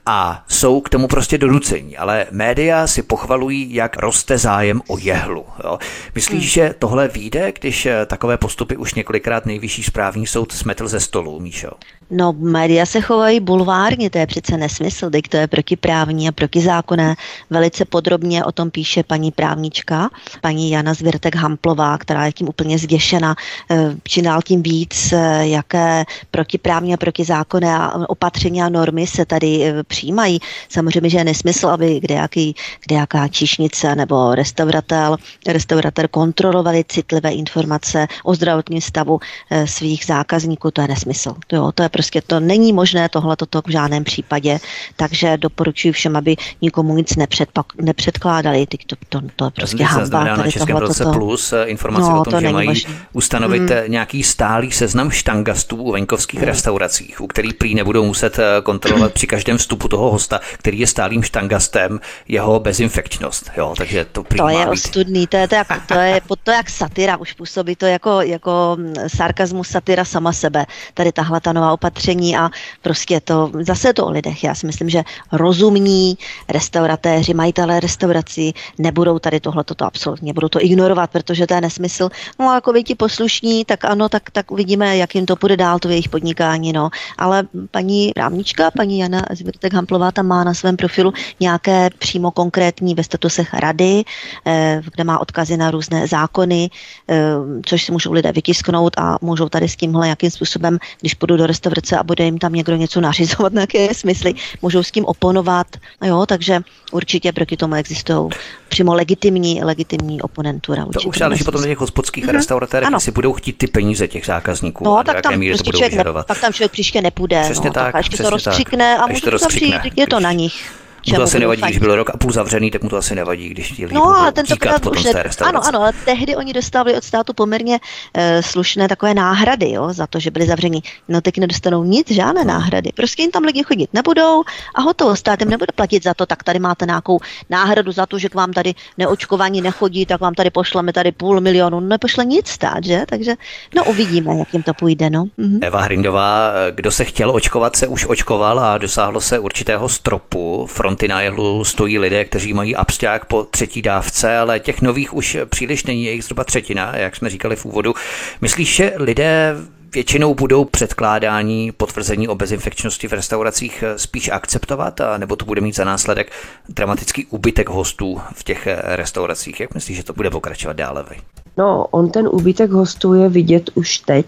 A jsou k tomu prostě donucení, ale média si pochvalují, jak roste zájem o jehlu. Jo. Myslíš, hmm. že tohle vyjde, když takové postupy už několikrát nejvyšší správní soud smetl ze stolu, Míšo? No, média se chovají bulvárně, to je přece nesmysl, teď to je protiprávní a protizákonné. Velice podrobně o tom píše paní právnička, paní Jana Zvěrtek Hamplová, která je tím úplně zděšena, eh, čím dál tím víc, eh, jaké protiprávní a protizákonné opatření a normy se tady eh, přijímají. Samozřejmě, že je nesmysl, aby kdejaký, kdejaká čišnice nebo restauratel, restauratér kontrolovali citlivé informace o zdravotním stavu svých zákazníků, to je nesmysl. Jo, to je prostě to není možné tohle toto v žádném případě, takže doporučuji všem, aby nikomu nic nepředpak, nepředkládali. Teď to, to, to je prostě hamba. na Českém roce plus eh, informace no, o tom, to že mají možný. ustanovit hmm. Nějaký stálý seznam štangastů u venkovských hmm. restauracích, u kterých prý nebudou muset eh, kontrolovat při každém vstupu toho hosta, který je stálým štangastem, jeho bezinfekčnost. Jo, takže to, prý to je ostudný, to je, to, jak, to, je, to jak satyra, už působí to jako, jako mm, sarkazmus satyra sama sebe. Tady tahle ta nová opatření a prostě to, zase to o lidech. Já si myslím, že rozumní restauratéři, majitelé restaurací nebudou tady tohle toto absolutně, budou to ignorovat, protože to je nesmysl. No a jako vy ti poslušní, tak ano, tak, tak uvidíme, jak jim to půjde dál, to jejich podnikání, no. Ale paní právnička, paní Jana Zvirtek Hamplová tam má na svém profilu nějaké přímo konkrétní ve statusech rady, eh, kde má odkazy na různé zákony, eh, což si můžou lidé vytisknout a můžou tady s tímhle jakým způsobem, když půjdu do restaurace, restaurace a bude jim tam někdo něco nařizovat, (laughs) na jaké smysly, můžou s tím oponovat, jo, takže určitě proti tomu existují přímo legitimní, legitimní oponentura. To už záleží potom na těch hospodských mm-hmm. restauratérech, jestli budou chtít ty peníze těch zákazníků no, a tak tam prostě člověk ne, tak tam člověk příště nepůjde. Přesně no, tak, tak a ještě to rozstřikne a může to zavřít, je to na nich mu to asi nevadí, když byl rok a půl zavřený, tak mu to asi nevadí, když ti lidi no, ale tentokrát potom už ne, Ano, ano, ale tehdy oni dostávali od státu poměrně uh, slušné takové náhrady, jo, za to, že byli zavření. No teď nedostanou nic, žádné no. náhrady. Prostě jim tam lidi chodit nebudou a hotovo, stát jim nebude platit za to, tak tady máte nějakou náhradu za to, že k vám tady neočkování nechodí, tak vám tady pošleme tady půl milionu. No nepošle nic stát, že? Takže no uvidíme, jak jim to půjde, no. Mhm. Eva Hrindová, kdo se chtěl očkovat, se už očkoval a dosáhlo se určitého stropu. Front jehlu stojí lidé, kteří mají absťák po třetí dávce, ale těch nových už příliš není, je jich zhruba třetina, jak jsme říkali v úvodu. Myslíš, že lidé většinou budou předkládání potvrzení o bezinfekčnosti v restauracích spíš akceptovat, a nebo to bude mít za následek dramatický úbytek hostů v těch restauracích? Jak myslíš, že to bude pokračovat dále? Vy? No, on ten úbytek hostů je vidět už teď.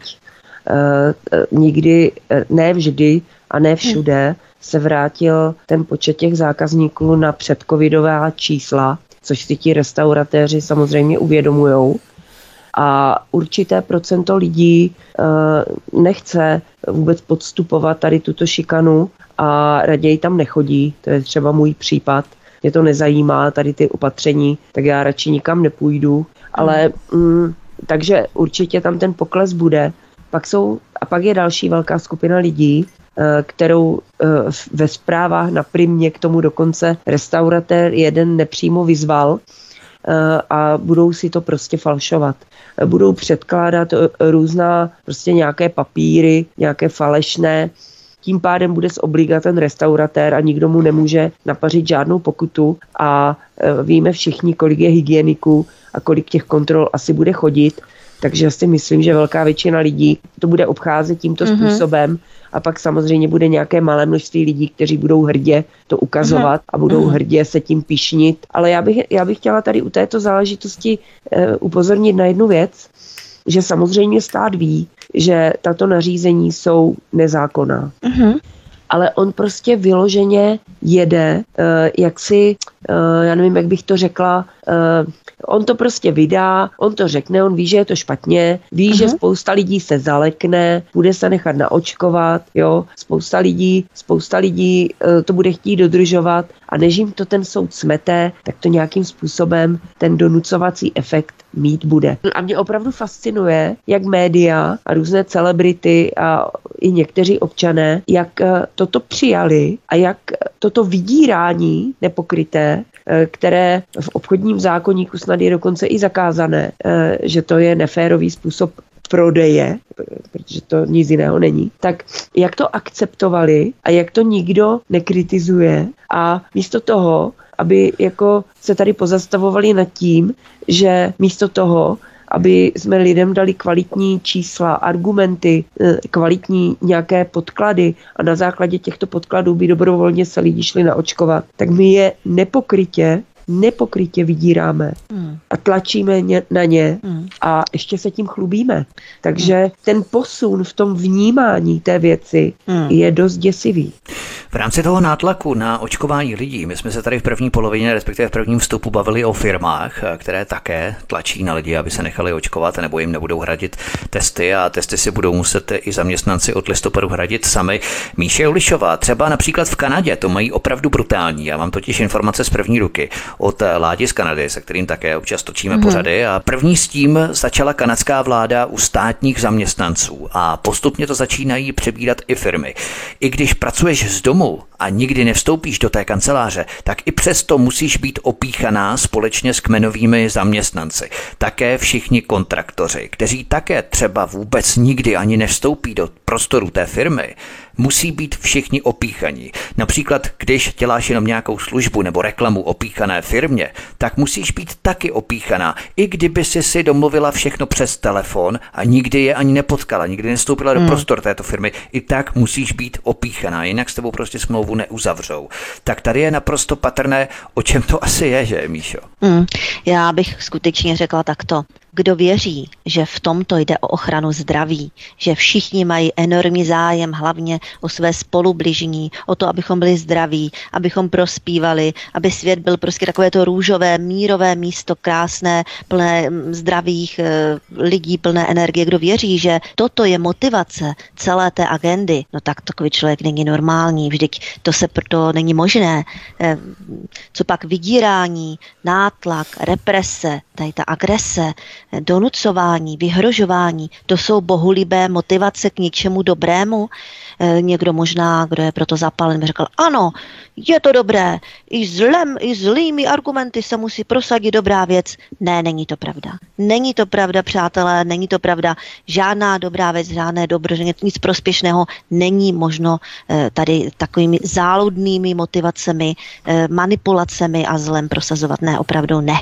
E, nikdy, ne vždy a ne všude, se vrátil ten počet těch zákazníků na předcovidová čísla, což si ti restauratéři samozřejmě uvědomujou. A určité procento lidí uh, nechce vůbec podstupovat tady tuto šikanu a raději tam nechodí. To je třeba můj případ. Mě to nezajímá, tady ty opatření, tak já radši nikam nepůjdu. Ale mm, takže určitě tam ten pokles bude. Pak jsou, a pak je další velká skupina lidí, kterou eh, ve zprávách na primě k tomu dokonce restauratér jeden nepřímo vyzval eh, a budou si to prostě falšovat. Budou předkládat různá prostě nějaké papíry, nějaké falešné, tím pádem bude z obliga ten restauratér a nikdo mu nemůže napařit žádnou pokutu a víme všichni, kolik je hygieniků a kolik těch kontrol asi bude chodit. Takže si myslím, že velká většina lidí to bude obcházet tímto mm-hmm. způsobem a pak samozřejmě bude nějaké malé množství lidí, kteří budou hrdě to ukazovat a budou mhm. hrdě se tím pišnit. Ale já bych, já bych chtěla tady u této záležitosti uh, upozornit na jednu věc, že samozřejmě stát ví, že tato nařízení jsou nezákonná. Uh-huh. ale on prostě vyloženě jede, uh, jak si, já nevím, jak bych to řekla, uh, on to prostě vydá, on to řekne, on ví, že je to špatně, ví, uh-huh. že mhm. spousta lidí se zalekne, bude se nechat naočkovat, jo, spousta lidí, spousta lidí uh, to bude chtít dodržovat a než jim to ten soud smete, tak to nějakým způsobem ten donucovací efekt mít bude. A mě opravdu fascinuje, jak média a různé celebrity a i někteří občané, jak eh, toto přijali a jak toto vydírání nepokryté, eh, které v obchodním zákonníku snad je dokonce i zakázané, eh, že to je neférový způsob prodeje, protože to nic jiného není, tak jak to akceptovali a jak to nikdo nekritizuje? A místo toho, aby jako se tady pozastavovali nad tím, že místo toho, aby jsme lidem dali kvalitní čísla, argumenty, eh, kvalitní nějaké podklady a na základě těchto podkladů by dobrovolně se lidi šli naočkovat, tak my je nepokrytě nepokrytě vydíráme hmm. a tlačíme ně, na ně hmm. a ještě se tím chlubíme. Takže hmm. ten posun v tom vnímání té věci hmm. je dost děsivý. V rámci toho nátlaku na očkování lidí, my jsme se tady v první polovině, respektive v prvním vstupu bavili o firmách, které také tlačí na lidi, aby se nechali očkovat, nebo jim nebudou hradit testy a testy si budou muset i zaměstnanci od listopadu hradit sami. Míše Ulišová, třeba například v Kanadě, to mají opravdu brutální. Já mám totiž informace z první ruky od Ládi z Kanady, se kterým také občas točíme mm-hmm. pořady. A první s tím začala kanadská vláda u státních zaměstnanců a postupně to začínají přebírat i firmy. I když pracuješ z domu, domu a nikdy nevstoupíš do té kanceláře, tak i přesto musíš být opíchaná společně s kmenovými zaměstnanci. Také všichni kontraktoři, kteří také třeba vůbec nikdy ani nevstoupí do prostoru té firmy, musí být všichni opíchaní. Například, když děláš jenom nějakou službu nebo reklamu opíchané firmě, tak musíš být taky opíchaná, i kdyby si si domluvila všechno přes telefon a nikdy je ani nepotkala, nikdy nestoupila do hmm. prostor této firmy, i tak musíš být opíchaná, jinak s tebou prostě smlouvu neuzavřou. Tak tady je naprosto patrné, o čem to asi je, že, Míšo? Hmm. Já bych skutečně řekla takto. Kdo věří, že v tomto jde o ochranu zdraví, že všichni mají enormní zájem hlavně o své spolubližní, o to, abychom byli zdraví, abychom prospívali, aby svět byl prostě takové to růžové, mírové místo, krásné, plné mm, zdravých e, lidí, plné energie. Kdo věří, že toto je motivace celé té agendy, no tak takový člověk není normální, vždyť to se proto není možné. E, co pak vydírání, nátlak, represe, tady ta agrese, donucování, vyhrožování, to jsou bohulibé motivace k něčemu dobrému. E, někdo možná, kdo je proto zapalen, by řekl, ano, je to dobré, i zlem, i zlými argumenty se musí prosadit dobrá věc. Ne, není to pravda. Není to pravda, přátelé, není to pravda. Žádná dobrá věc, žádné dobro, nic prospěšného není možno e, tady takovými záludnými motivacemi, e, manipulacemi a zlem prosazovat. Ne, opravdu ne.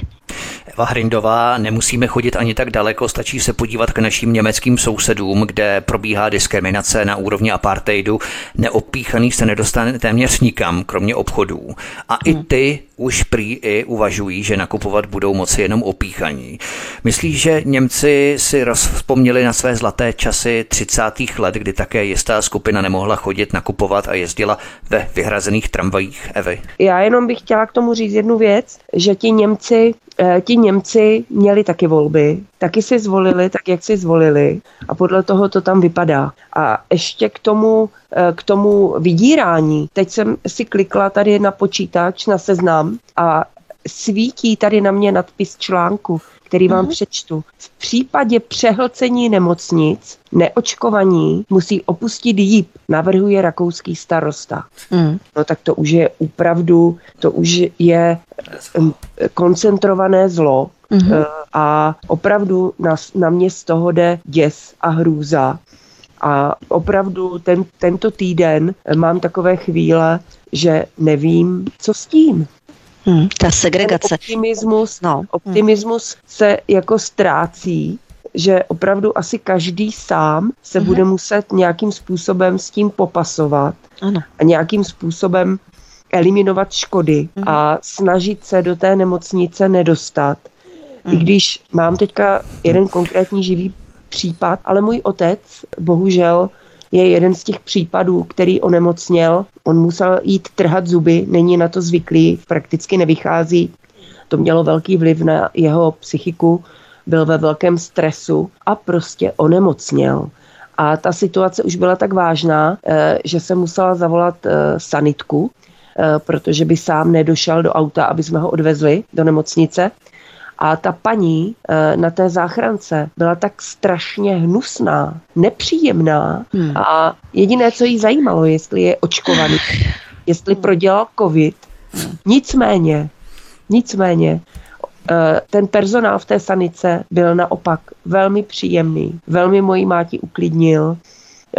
Eva Hrindová, nemusíme chodit ani tak daleko, stačí se podívat k našim německým sousedům, kde probíhá diskriminace na úrovni apartheidu. Neopíchaný se nedostane téměř nikam, kromě obchodů. A i hmm. ty už prý i uvažují, že nakupovat budou moci jenom opíchaní. Myslíš, že Němci si rozpomněli na své zlaté časy 30. let, kdy také jistá skupina nemohla chodit nakupovat a jezdila ve vyhrazených tramvajích Evy? Já jenom bych chtěla k tomu říct jednu věc, že ti Němci Eh, ti Němci měli taky volby, taky si zvolili tak, jak si zvolili a podle toho to tam vypadá. A ještě k tomu, eh, k tomu vydírání, teď jsem si klikla tady na počítač, na seznam a svítí tady na mě nadpis článku, který vám mm-hmm. přečtu. V případě přehlcení nemocnic neočkovaní musí opustit jíp, navrhuje rakouský starosta. Mm. No tak to už je opravdu, to už je koncentrované zlo mm-hmm. a opravdu na, na mě z toho jde děs a hrůza. A opravdu ten, tento týden mám takové chvíle, že nevím, co s tím. Hmm, ta segregace. optimismus, no. optimismus hmm. se jako ztrácí, že opravdu asi každý sám se hmm. bude muset nějakým způsobem s tím popasovat ano. a nějakým způsobem eliminovat škody hmm. a snažit se do té nemocnice nedostat. I když mám teďka jeden konkrétní živý případ, ale můj otec bohužel je jeden z těch případů, který onemocněl. On musel jít trhat zuby, není na to zvyklý, prakticky nevychází. To mělo velký vliv na jeho psychiku, byl ve velkém stresu a prostě onemocněl. A ta situace už byla tak vážná, eh, že se musela zavolat eh, sanitku, eh, protože by sám nedošel do auta, aby jsme ho odvezli do nemocnice. A ta paní na té záchrance byla tak strašně hnusná, nepříjemná hmm. a jediné, co jí zajímalo, jestli je očkovaný, (sighs) jestli prodělal covid. Hmm. Nicméně, nicméně, Eh, ten personál v té sanice byl naopak velmi příjemný, velmi mojí máti uklidnil,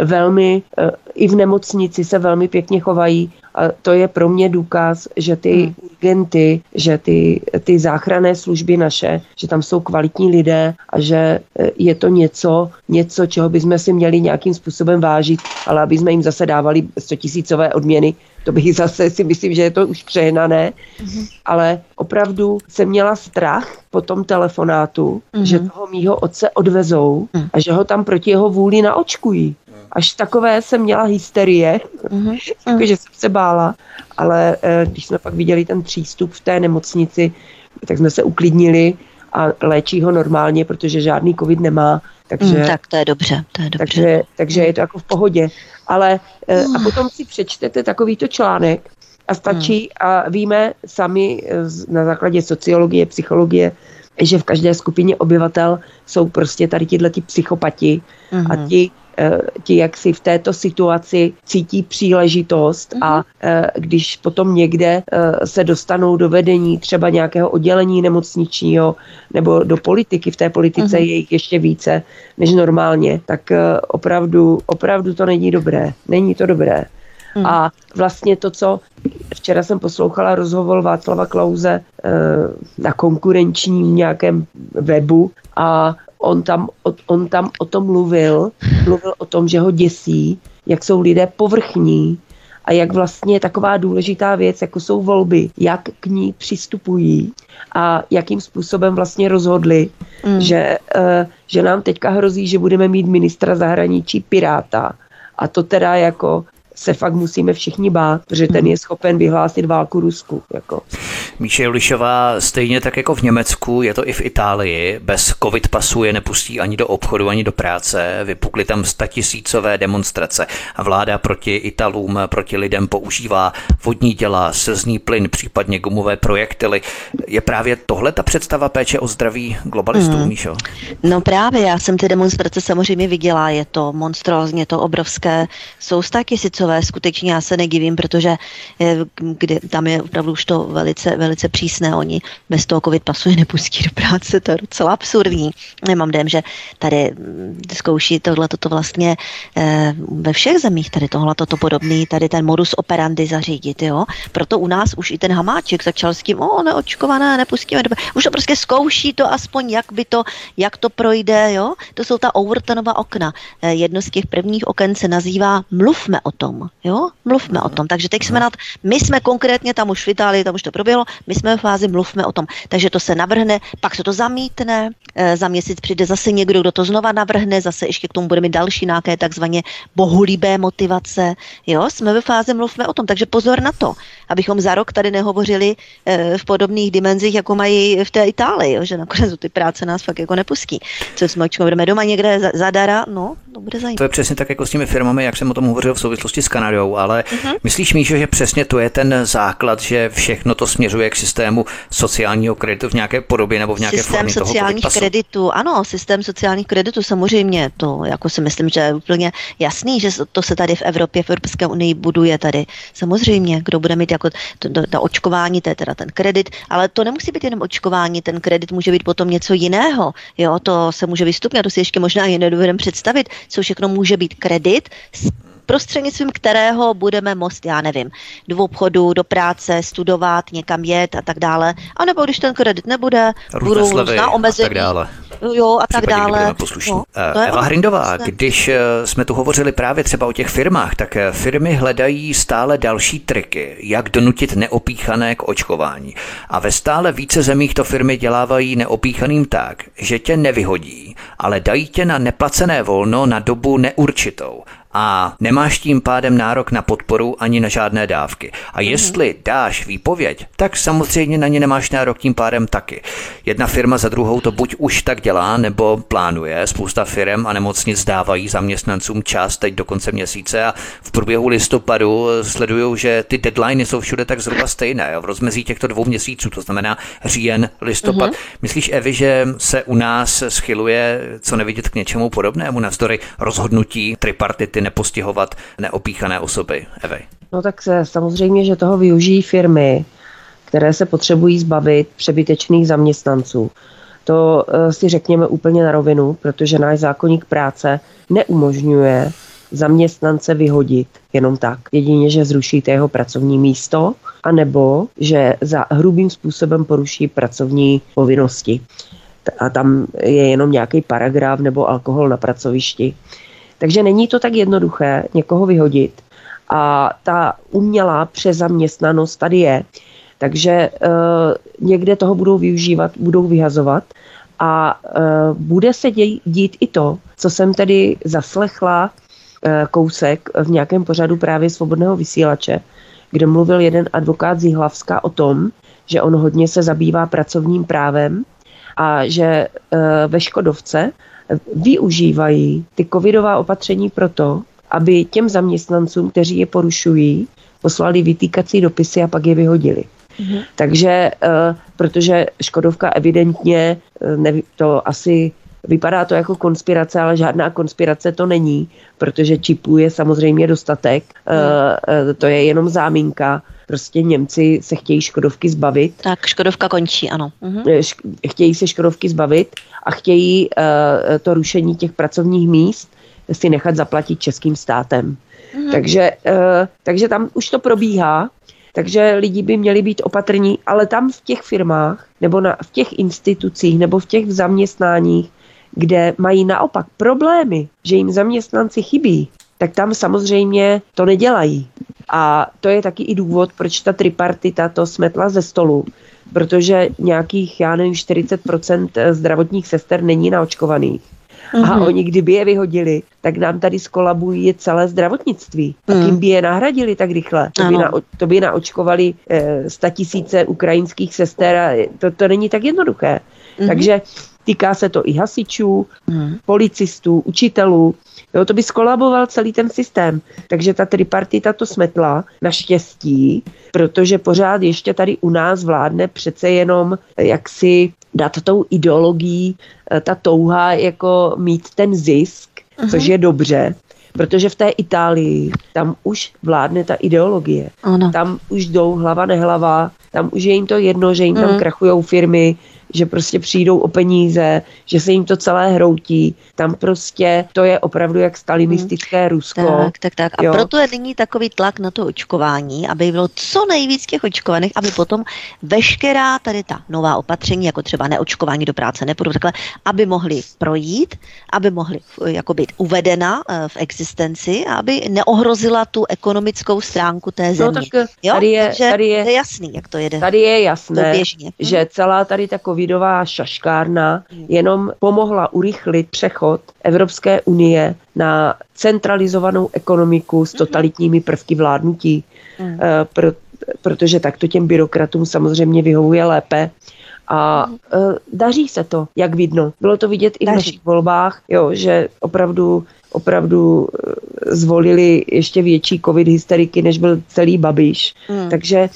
velmi eh, i v nemocnici se velmi pěkně chovají a to je pro mě důkaz, že ty hmm. urgenty, že ty, ty záchranné služby naše, že tam jsou kvalitní lidé a že eh, je to něco, něco, čeho bychom si měli nějakým způsobem vážit, ale aby jsme jim zase dávali 100 tisícové odměny, to bych (laughs) zase si myslím, že je to už přehnané, mm-hmm. ale opravdu jsem měla strach po tom telefonátu, mm-hmm. že toho mýho otce odvezou mm. a že ho tam proti jeho vůli naočkují. Až takové jsem měla hysterie, mm-hmm. (laughs) že jsem se bála, ale eh, když jsme pak viděli ten přístup v té nemocnici, tak jsme se uklidnili a léčí ho normálně, protože žádný covid nemá. Takže, mm, tak to je dobře. To je dobře. Takže, takže je to jako v pohodě. Ale eh, a potom si přečtete takovýto článek a stačí mm. a víme sami eh, na základě sociologie, psychologie, že v každé skupině obyvatel jsou prostě tady tyhle psychopati mm. a mhm. ti ti jak si v této situaci cítí příležitost a eh, když potom někde eh, se dostanou do vedení třeba nějakého oddělení nemocničního nebo do politiky, v té politice mm-hmm. je jich ještě více než normálně, tak opravdu, opravdu to není dobré. Není to dobré. Mm. A vlastně to, co včera jsem poslouchala rozhovor Václava Klauze na konkurenčním nějakém webu a on tam, on tam o tom mluvil, mluvil o tom, že ho děsí, jak jsou lidé povrchní a jak vlastně taková důležitá věc, jako jsou volby, jak k ní přistupují a jakým způsobem vlastně rozhodli, mm. že, uh, že nám teďka hrozí, že budeme mít ministra zahraničí Piráta. A to teda jako se fakt musíme všichni bát, protože ten je schopen vyhlásit válku Rusku. Jako. Míše Julišová, stejně tak jako v Německu, je to i v Itálii, bez covid pasu je nepustí ani do obchodu, ani do práce, vypukly tam statisícové demonstrace a vláda proti Italům, proti lidem používá vodní děla, slzný plyn, případně gumové projektily. Je právě tohle ta představa péče o zdraví globalistů, mm. Míšo? No právě, já jsem ty demonstrace samozřejmě viděla, je to monstrózně, to obrovské, jsou tisícové, skutečně já se nedivím, protože kde, tam je opravdu už to velice, velice přísné. Oni bez toho covid pasu je nepustí do práce, to je docela absurdní. Nemám dojem, že tady mm, zkouší tohle toto vlastně e, ve všech zemích tady tohle toto podobný, tady ten modus operandi zařídit, jo. Proto u nás už i ten Hamáček začal s tím, o, neočkované, nepustíme do Už to prostě zkouší to aspoň, jak by to, jak to projde, jo. To jsou ta Overtonova okna. E, jedno z těch prvních oken se nazývá Mluvme o tom, jo. Mluvme o tom. Takže teď jsme nad, my jsme konkrétně tam už v Itálii, tam už to proběhlo, my jsme v fázi mluvme o tom. Takže to se navrhne, pak se to zamítne, za měsíc přijde zase někdo, kdo to znova navrhne, zase ještě k tomu bude mít další nějaké takzvaně bohulibé motivace. Jo, jsme ve fázi mluvme o tom, takže pozor na to, abychom za rok tady nehovořili e, v podobných dimenzích, jako mají v té Itálii, jo, že nakonec ty práce nás fakt jako nepustí. Co jsme budeme doma někde zadara, no, to bude zajímavé. To je přesně tak jako s těmi firmami, jak jsem o tom hovořil v souvislosti s Kanadou, ale uh-huh. myslíš, Míšo, že přesně to je ten základ, že všechno to směřuje k systému sociálního kreditu v nějaké podobě nebo v nějaké systém formě toho kreditů, ano, systém sociálních kreditů samozřejmě, to jako si myslím, že je úplně jasný, že to se tady v Evropě, v Evropské unii buduje tady. Samozřejmě, kdo bude mít jako to, to, to očkování, to je teda ten kredit, ale to nemusí být jenom očkování, ten kredit může být potom něco jiného. Jo, to se může vystupňovat, to si ještě možná ani nedovedeme představit, co všechno může být kredit prostřednictvím kterého budeme most, já nevím, do obchodu, do práce, studovat, někam jet a tak dále. A nebo když ten kredit nebude, budou různá omezení. A tak dále. Jo, a tak dále. No, Eva Hrindová, když eh, jsme tu hovořili právě třeba o těch firmách, tak eh, firmy hledají stále další triky, jak donutit neopíchané k očkování. A ve stále více zemích to firmy dělávají neopíchaným tak, že tě nevyhodí, ale dají tě na neplacené volno na dobu neurčitou a nemáš tím pádem nárok na podporu ani na žádné dávky. A mhm. jestli dáš výpověď, tak samozřejmě na ně nemáš nárok tím pádem taky. Jedna firma za druhou to buď už tak dělá, nebo plánuje. Spousta firm a nemocnic dávají zaměstnancům čas teď do konce měsíce a v průběhu listopadu sledují, že ty deadliny jsou všude tak zhruba stejné, jo, v rozmezí těchto dvou měsíců, to znamená říjen, listopad. Uh-huh. Myslíš, Evi, že se u nás schyluje co nevidět k něčemu podobnému navzdory rozhodnutí tripartity nepostihovat neopíchané osoby, Evy? No tak se, samozřejmě, že toho využijí firmy, které se potřebují zbavit přebytečných zaměstnanců. To uh, si řekněme úplně na rovinu, protože náš zákonník práce neumožňuje zaměstnance vyhodit jenom tak. Jedině, že zrušíte jeho pracovní místo, anebo že za hrubým způsobem poruší pracovní povinnosti. A tam je jenom nějaký paragraf nebo alkohol na pracovišti. Takže není to tak jednoduché někoho vyhodit. A ta umělá přezaměstnanost tady je. Takže e, někde toho budou využívat, budou vyhazovat. A e, bude se děj, dít i to, co jsem tedy zaslechla e, kousek v nějakém pořadu právě svobodného vysílače, kde mluvil jeden advokát z Jihlavska o tom, že on hodně se zabývá pracovním právem a že e, ve Škodovce využívají ty covidová opatření proto, aby těm zaměstnancům, kteří je porušují, poslali vytýkací dopisy a pak je vyhodili. Mm-hmm. Takže, uh, protože Škodovka evidentně, neví, to asi vypadá to jako konspirace, ale žádná konspirace to není, protože čipů je samozřejmě dostatek, mm. uh, to je jenom záminka. Prostě Němci se chtějí Škodovky zbavit. Tak Škodovka končí, ano. Mm-hmm. Chtějí se Škodovky zbavit a chtějí uh, to rušení těch pracovních míst si nechat zaplatit českým státem. Mm-hmm. Takže, uh, takže tam už to probíhá takže lidi by měli být opatrní, ale tam v těch firmách nebo na, v těch institucích nebo v těch zaměstnáních, kde mají naopak problémy, že jim zaměstnanci chybí, tak tam samozřejmě to nedělají. A to je taky i důvod, proč ta tripartita to smetla ze stolu, protože nějakých, já nevím, 40% zdravotních sester není naočkovaných. Mm-hmm. A mhm. oni, kdyby je vyhodili, tak nám tady skolabují celé zdravotnictví. Mm. A kým by je nahradili tak rychle? To by, na, to by naočkovali eh, tisíce ukrajinských sester a to, to není tak jednoduché. Mm-hmm. Takže týká se to i hasičů, mm. policistů, učitelů. Jo, to by skolaboval celý ten systém. Takže ta tripartita to smetla, naštěstí, protože pořád ještě tady u nás vládne přece jenom jaksi dát tou ideologií eh, ta touha jako mít ten zisk, uh-huh. což je dobře, protože v té Itálii tam už vládne ta ideologie. Ano. Tam už jdou hlava nehlava, tam už je jim to jedno, že jim tam mm. krachují firmy, že prostě přijdou o peníze, že se jim to celé hroutí. Tam prostě to je opravdu jak stalinistické hmm. Rusko. Tak, tak, tak. A jo? proto je nyní takový tlak na to očkování, aby bylo co nejvíc těch očkovaných, aby potom veškerá tady ta nová opatření, jako třeba neočkování do práce, nepůjdu takhle, aby mohly projít, aby mohly jako být uvedena eh, v existenci, aby neohrozila tu ekonomickou stránku té no, země. No, tak jo? tady je, tady je, je jasný, jak to jede. Tady je jasné, že celá tady ta covidová šaškárna jenom pomohla urychlit přechod Evropské unie na centralizovanou ekonomiku s totalitními prvky vládnutí, mm. pro, protože takto těm byrokratům samozřejmě vyhovuje lépe. A mm. daří se to, jak vidno. Bylo to vidět i v našich volbách, jo, že opravdu opravdu eh, zvolili ještě větší covid hysteriky, než byl celý Babiš. Mm. Takže,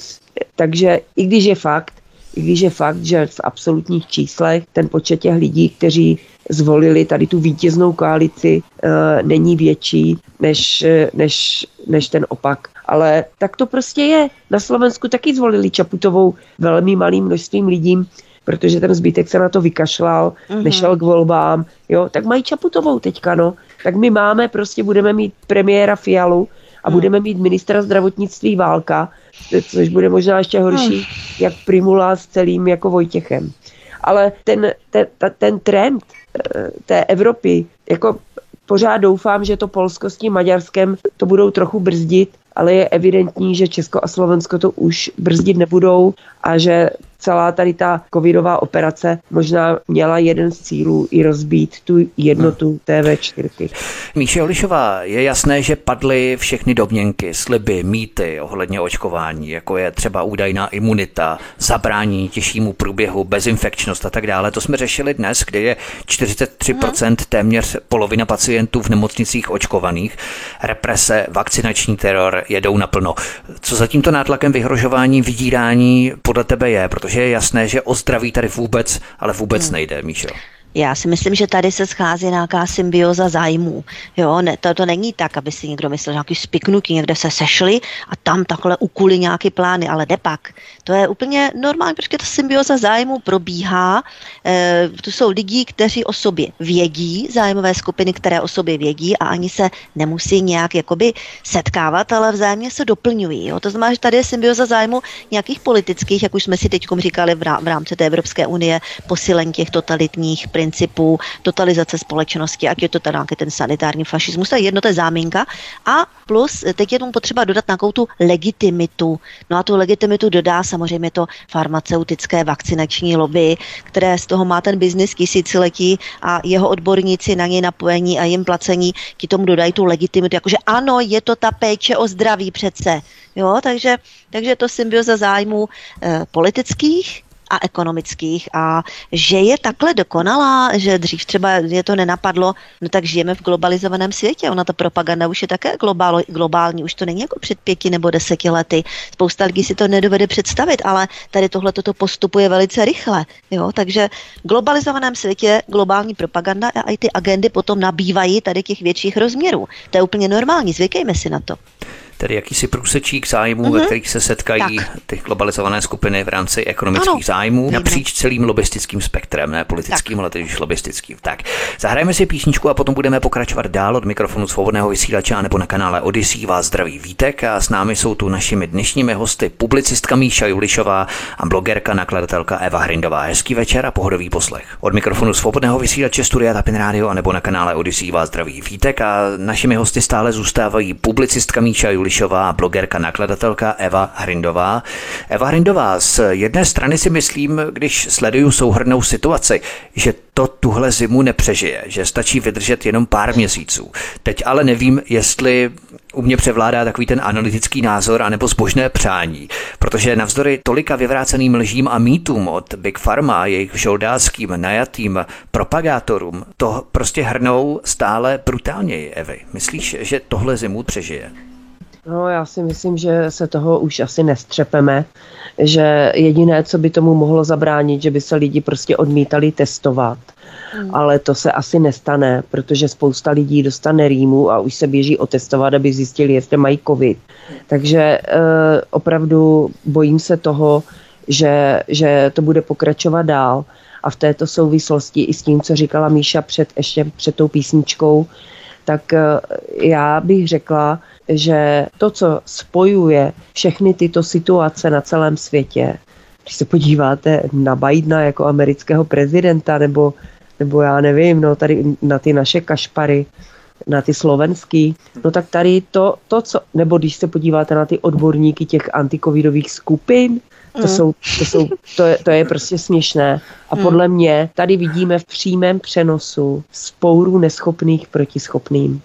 takže i když je fakt, i když je fakt, že v absolutních číslech ten počet těch lidí, kteří zvolili tady tu vítěznou koalici, e, není větší než, než, než ten opak. Ale tak to prostě je. Na Slovensku taky zvolili Čaputovou velmi malým množstvím lidí, protože ten zbytek se na to vykašlal, uh-huh. nešel k volbám, jo, tak mají Čaputovou teďka, no. Tak my máme, prostě budeme mít premiéra Fialu a uh-huh. budeme mít ministra zdravotnictví Válka, což bude možná ještě horší, hmm. jak Primula s celým jako Vojtěchem. Ale ten, ten, ten trend eh, té Evropy, jako pořád doufám, že to Polsko s tím Maďarskem to budou trochu brzdit, ale je evidentní, že Česko a Slovensko to už brzdit nebudou a že celá tady ta covidová operace možná měla jeden z cílů i rozbít tu jednotu no. TV4. Míše Olišová, je jasné, že padly všechny domněnky, sliby, mýty ohledně očkování, jako je třeba údajná imunita, zabrání těžšímu průběhu, bezinfekčnost a tak dále. To jsme řešili dnes, kdy je 43% téměř polovina pacientů v nemocnicích očkovaných. Represe, vakcinační teror jedou naplno. Co za tímto nátlakem vyhrožování, vydírání podle tebe je? Protože je jasné, že o zdraví tady vůbec, ale vůbec nejde, Míšo. Já si myslím, že tady se schází nějaká symbioza zájmů. Jo, ne, to, to není tak, aby si někdo myslel, že nějaký spiknutí někde se sešli a tam takhle ukuli nějaké plány, ale pak. To je úplně normální, protože ta symbioza zájmů probíhá. E, to jsou lidi, kteří o sobě vědí, zájmové skupiny, které o sobě vědí a ani se nemusí nějak jakoby setkávat, ale vzájemně se doplňují. Jo. To znamená, že tady je symbioza zájmu nějakých politických, jak už jsme si teď říkali v rámci té Evropské unie, posílení těch totalitních principů totalizace společnosti, ať je to teda ten sanitární fašismus, to je jedno, to je záminka. A plus teď je tomu potřeba dodat nějakou tu legitimitu. No a tu legitimitu dodá samozřejmě to farmaceutické vakcinační lobby, které z toho má ten biznis tisíciletí a jeho odborníci na něj napojení a jim placení ti tomu dodají tu legitimitu, jakože ano, je to ta péče o zdraví přece. Jo, takže, takže to symbioza zájmů e, politických, a ekonomických a že je takhle dokonalá, že dřív třeba je to nenapadlo, no tak žijeme v globalizovaném světě, ona ta propaganda už je také globál, globální, už to není jako před pěti nebo deseti lety. Spousta lidí si to nedovede představit, ale tady tohle toto postupuje velice rychle, jo, takže v globalizovaném světě globální propaganda a i ty agendy potom nabývají tady těch větších rozměrů. To je úplně normální, zvykejme si na to tedy jakýsi průsečík zájmů, mm-hmm. ve mhm. kterých se setkají tak. ty globalizované skupiny v rámci ekonomických ano. zájmů napříč celým lobistickým spektrem, ne politickým, tak. ale tedy lobistickým. Tak, zahrajeme si písničku a potom budeme pokračovat dál od mikrofonu svobodného vysílače nebo na kanále Odyssey vás zdraví Vítek a s námi jsou tu našimi dnešními hosty publicistka Míša Julišová a blogerka, nakladatelka Eva Hrindová. Hezký večer a pohodový poslech. Od mikrofonu svobodného vysílače Studia Tapin Radio a nebo na kanále Odyssey vás zdraví Vítek a našimi hosty stále zůstávají publicistka Míša Julišová Julišová, blogerka, nakladatelka Eva Hrindová. Eva Hrindová, z jedné strany si myslím, když sleduju souhrnou situaci, že to tuhle zimu nepřežije, že stačí vydržet jenom pár měsíců. Teď ale nevím, jestli u mě převládá takový ten analytický názor anebo zbožné přání, protože navzdory tolika vyvráceným lžím a mýtům od Big Pharma a jejich žoldáckým najatým propagátorům, to prostě hrnou stále brutálněji, Evy. Myslíš, že tohle zimu přežije? No, já si myslím, že se toho už asi nestřepeme, že jediné, co by tomu mohlo zabránit, že by se lidi prostě odmítali testovat. Hmm. Ale to se asi nestane, protože spousta lidí dostane rýmu a už se běží otestovat, aby zjistili, jestli mají covid. Takže e, opravdu bojím se toho, že, že to bude pokračovat dál. A v této souvislosti i s tím, co říkala Míša před, ještě před tou písničkou, tak e, já bych řekla, že to, co spojuje všechny tyto situace na celém světě, když se podíváte na Bidena jako amerického prezidenta, nebo, nebo já nevím, no tady na ty naše kašpary, na ty slovenský, no tak tady to, to co, nebo když se podíváte na ty odborníky těch antikovidových skupin, to, mm. jsou, to, jsou, to, je, to je prostě směšné. A mm. podle mě tady vidíme v přímém přenosu spouru neschopných proti schopným.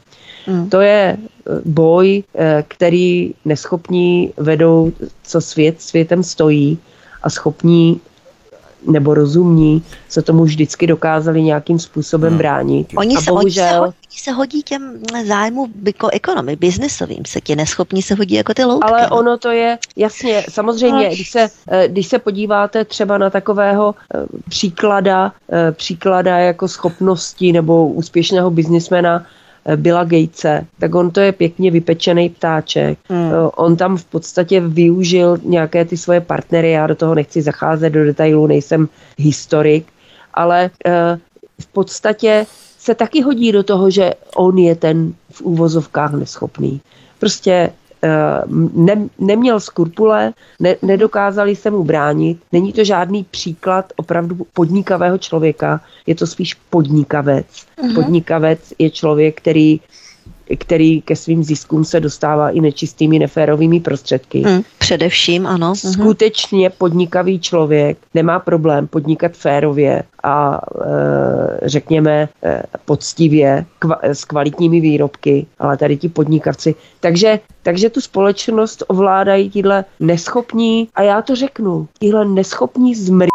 Mm. To je eh, boj, eh, který neschopní vedou, co svět světem stojí a schopní nebo rozumní se tomu vždycky dokázali nějakým způsobem hmm. bránit. Oni, a se, bohužel... oni, se hodí, se hodí těm zájmu jako ekonomy, biznesovým, se ti neschopní se hodí jako ty loutky. Ale no. ono to je, jasně, samozřejmě, když se, eh, když se podíváte třeba na takového příklada, příklada jako schopnosti nebo úspěšného biznismena, Billa Gatese, tak on to je pěkně vypečený ptáček. Hmm. On tam v podstatě využil nějaké ty svoje partnery, já do toho nechci zacházet do detailů, nejsem historik, ale eh, v podstatě se taky hodí do toho, že on je ten v úvozovkách neschopný. Prostě Eh, ne, neměl skrupule, ne, nedokázali se mu bránit. Není to žádný příklad opravdu podnikavého člověka, je to spíš podnikavec. Uh-huh. Podnikavec je člověk, který který ke svým ziskům se dostává i nečistými, neférovými prostředky. Hmm, především, ano. Mhm. Skutečně podnikavý člověk nemá problém podnikat férově a e, řekněme e, poctivě kva, s kvalitními výrobky, ale tady ti podnikavci. Takže, takže tu společnost ovládají tíhle neschopní, a já to řeknu, tíhle neschopní zmr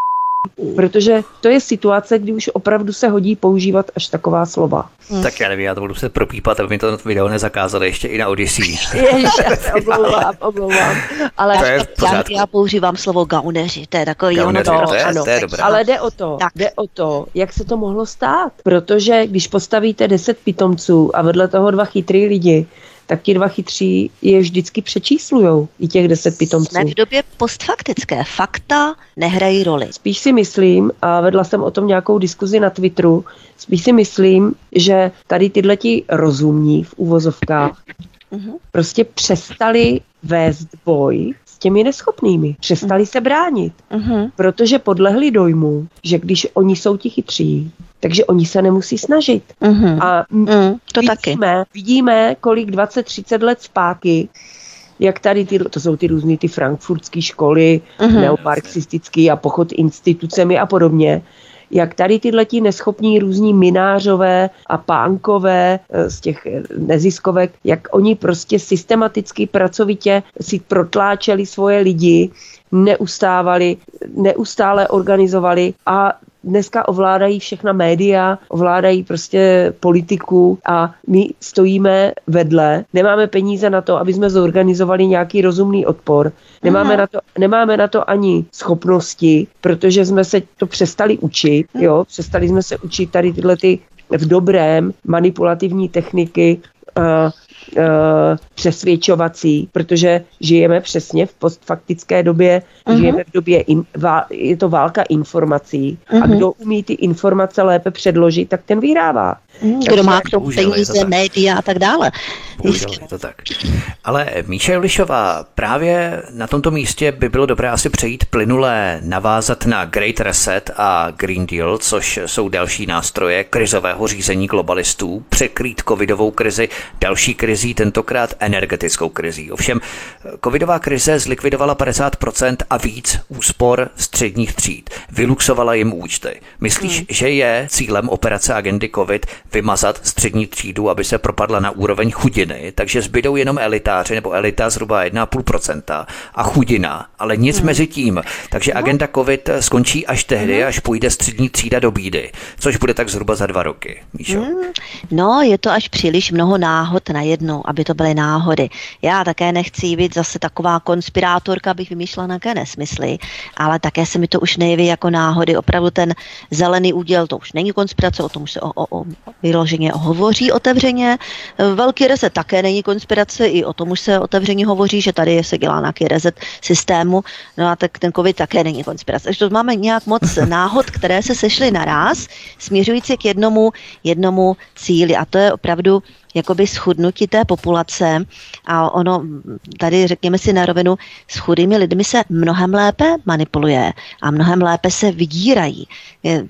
Protože to je situace, kdy už opravdu se hodí používat až taková slova. Hmm. Tak já nevím, já to budu se propípat, aby mi to video nezakázali ještě i na Odyssey. (laughs) Ježiš, já se omlouvám, omlouvám. Ale to je já, já, používám slovo gauneři, to je takový gauneři, ono to, to, je, ano, to je dobré. Ale jde o to, tak. jde o to, jak se to mohlo stát. Protože když postavíte deset pitomců a vedle toho dva chytrý lidi, tak ti dva chytří je vždycky přečíslujou, i těch deset pitomců. Jsme v době postfaktické. Fakta nehrají roli. Spíš si myslím, a vedla jsem o tom nějakou diskuzi na Twitteru, spíš si myslím, že tady tyhle ti rozumní v úvozovkách uh-huh. prostě přestali vést boj těmi neschopnými. Přestali uh-huh. se bránit, uh-huh. protože podlehli dojmu, že když oni jsou ti chytří, takže oni se nemusí snažit. Mm-hmm. A mm, to vidíme, taky. vidíme, kolik 20-30 let zpátky jak tady ty, to jsou ty různé ty frankfurtské školy, mm-hmm. neomarxistické a pochod institucemi a podobně, jak tady tyhle neschopní různí minářové a pánkové eh, z těch eh, neziskovek, jak oni prostě systematicky pracovitě si protláčeli svoje lidi, neustávali, neustále organizovali a dneska ovládají všechna média, ovládají prostě politiku a my stojíme vedle, nemáme peníze na to, aby jsme zorganizovali nějaký rozumný odpor, nemáme, na to, nemáme na to ani schopnosti, protože jsme se to přestali učit, jo, přestali jsme se učit tady tyhle ty v dobrém manipulativní techniky, uh, uh, přesvědčovací, protože žijeme přesně v postfaktické době, uh-huh. žijeme v době, in, vál, je to válka informací uh-huh. a mhm. kdo umí ty informace lépe předložit, tak ten vyhrává. Uh-huh. Kdo má k tomu peníze, média a tak dále. Bohužel, je to tak. Ale Míša Julišová, právě na tomto místě by bylo dobré asi přejít plynulé, navázat na Great Reset a Green Deal, což jsou další nástroje krizového řízení globalistů, překrýt covidovou krizi, další krizí, tentokrát energetickou krizí. Ovšem, covidová krize zlikvidovala 50% a víc úspor středních tříd. Vyluxovala jim účty. Myslíš, hmm. že je cílem operace agendy COVID vymazat střední třídu, aby se propadla na úroveň chudiny, takže zbydou jenom elitáři nebo elita zhruba 1,5% a chudina, ale nic hmm. mezi tím. Takže no. agenda COVID skončí až tehdy, hmm. až půjde střední třída do bídy, což bude tak zhruba za dva roky. Míšo? Hmm. No, je to až příliš mnoho náhod na jednou, aby to byly náhody. Já také nechci být zase taková konspirátorka, abych vymýšlela nějaké nesmysly, ale také se mi to už nejeví jako náhody. Opravdu ten zelený úděl, to už není konspirace, o tom už se o, o, o vyloženě hovoří otevřeně. Velký reset také není konspirace, i o tom už se otevřeně hovoří, že tady se dělá nějaký reset systému, no a tak ten covid také není konspirace. Takže to máme nějak moc (laughs) náhod, které se sešly naraz, směřující k jednomu, jednomu cíli a to je opravdu jakoby schudnutí té populace a ono tady řekněme si na rovinu, s chudými lidmi se mnohem lépe manipuluje a mnohem lépe se vydírají.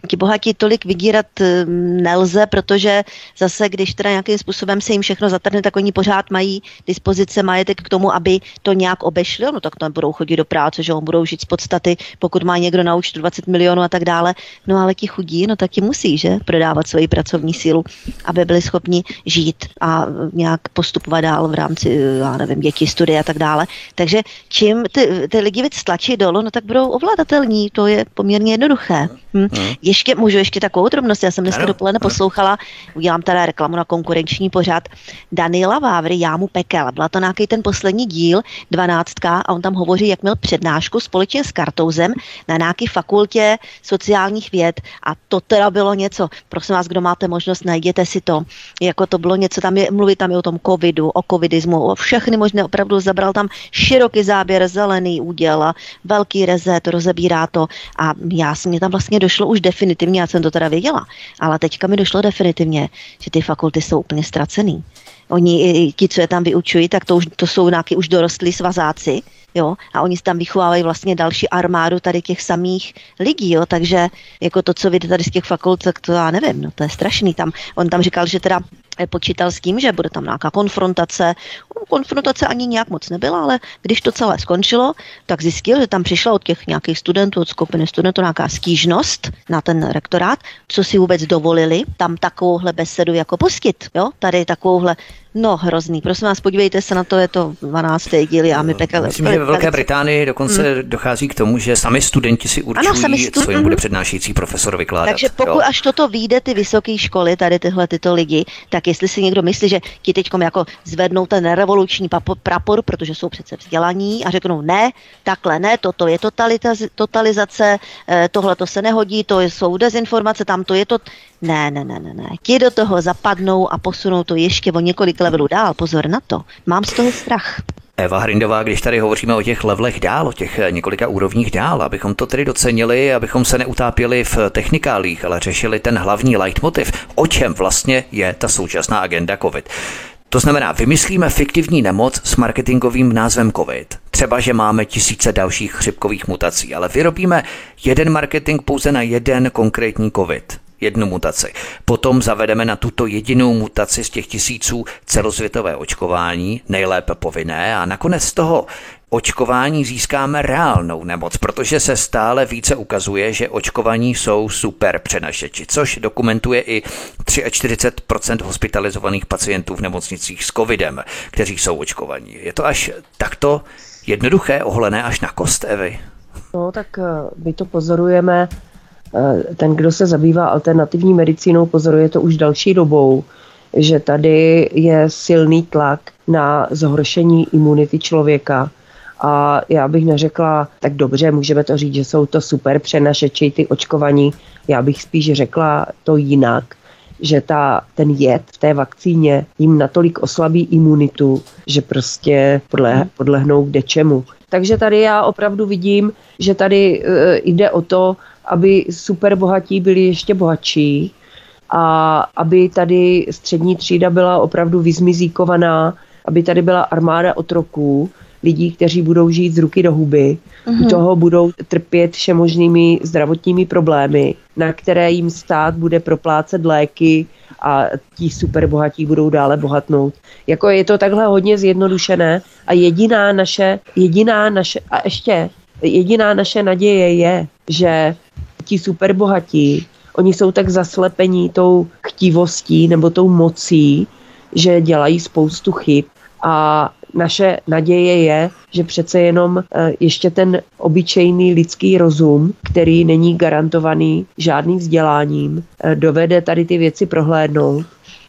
Ti bohatí tolik vydírat hm, nelze, protože zase, když teda nějakým způsobem se jim všechno zatrhne, tak oni pořád mají dispozice majetek k tomu, aby to nějak obešli, no tak to budou chodit do práce, že on budou žít z podstaty, pokud má někdo na účtu 20 milionů a tak dále. No ale ti chudí, no tak ti musí, že, prodávat svoji pracovní sílu, aby byli schopni žít a nějak postupovat dál v rámci, já nevím, dětí, studie a tak dále. Takže čím ty, ty lidi víc stlačí dolů, no tak budou ovladatelní, to je poměrně jednoduché. Hm. Hmm. Ještě můžu ještě takovou drobnost, já jsem dneska ano, dopoledne poslouchala, udělám teda reklamu na konkurenční pořád Daniela Vávry, Jámu Pekel. Byla to nějaký ten poslední díl, dvanáctka, a on tam hovoří, jak měl přednášku společně s Kartouzem na nějaké fakultě sociálních věd. A to teda bylo něco. Prosím vás, kdo máte možnost, najděte si to. Jako to bylo něco, tam je, mluví tam i o tom covidu, o covidismu, o všechny možné, opravdu zabral tam široký záběr, zelený úděl velký rezet, rozebírá to. A já mě tam vlastně došlo už definitivně, já jsem to teda věděla, ale teďka mi došlo definitivně, že ty fakulty jsou úplně ztracený. Oni, ti, co je tam vyučují, tak to, už, to jsou nějaký už dorostlí svazáci, jo, a oni tam vychovávají vlastně další armádu tady těch samých lidí, jo, takže jako to, co vidíte tady z těch fakult, tak to já nevím, no to je strašný tam. On tam říkal, že teda počítal s tím, že bude tam nějaká konfrontace. Konfrontace ani nějak moc nebyla, ale když to celé skončilo, tak zjistil, že tam přišla od těch nějakých studentů, od skupiny studentů nějaká stížnost na ten rektorát, co si vůbec dovolili tam takovouhle besedu jako pustit. Jo? Tady takovouhle No, hrozný. Prosím vás, podívejte se na to, je to 12. díl a my pekel. Myslím, že ve Velké Británii dokonce hmm. dochází k tomu, že sami studenti si určují, ano, sami stu... co jim bude mhm. přednášející profesor vykládat. Takže pokud jo. až toto vyjde ty vysoké školy, tady tyhle tyto lidi, tak jestli si někdo myslí, že ti teď jako zvednou ten revoluční prapor, protože jsou přece vzdělaní a řeknou ne, takhle ne, toto je totalizace, eh, tohle to se nehodí, to jsou dezinformace, tam to je to. Ne, ne, ne, ne, ne. Ti do toho zapadnou a posunou to ještě o několik levelů dál. Pozor na to. Mám z toho strach. Eva Hrindová, když tady hovoříme o těch levelech dál, o těch několika úrovních dál, abychom to tedy docenili, abychom se neutápěli v technikálích, ale řešili ten hlavní leitmotiv, o čem vlastně je ta současná agenda COVID. To znamená, vymyslíme fiktivní nemoc s marketingovým názvem COVID. Třeba, že máme tisíce dalších chřipkových mutací, ale vyrobíme jeden marketing pouze na jeden konkrétní COVID jednu mutaci. Potom zavedeme na tuto jedinou mutaci z těch tisíců celosvětové očkování, nejlépe povinné, a nakonec z toho očkování získáme reálnou nemoc, protože se stále více ukazuje, že očkovaní jsou super přenašeči, což dokumentuje i 43% hospitalizovaných pacientů v nemocnicích s covidem, kteří jsou očkovaní. Je to až takto jednoduché, ohlené až na kost, Evy? No, tak eh, my to pozorujeme ten, kdo se zabývá alternativní medicínou, pozoruje to už další dobou, že tady je silný tlak na zhoršení imunity člověka. A já bych neřekla, tak dobře, můžeme to říct, že jsou to super přenašeči, ty očkovaní. Já bych spíš řekla to jinak, že ta, ten jed v té vakcíně jim natolik oslabí imunitu, že prostě podle, podlehnou kde čemu. Takže tady já opravdu vidím, že tady e, jde o to, aby super bohatí byli ještě bohatší a aby tady střední třída byla opravdu vyzmizíkovaná, aby tady byla armáda otroků, lidí, kteří budou žít z ruky do huby, mm-hmm. u toho budou trpět všemožnými zdravotními problémy, na které jim stát bude proplácet léky a ti superbohatí budou dále bohatnout. Jako je to takhle hodně zjednodušené a jediná naše, jediná naše, a ještě jediná naše naděje je, že ti superbohatí, oni jsou tak zaslepení tou chtivostí nebo tou mocí, že dělají spoustu chyb a naše naděje je, že přece jenom eh, ještě ten obyčejný lidský rozum, který není garantovaný žádným vzděláním, eh, dovede tady ty věci prohlédnout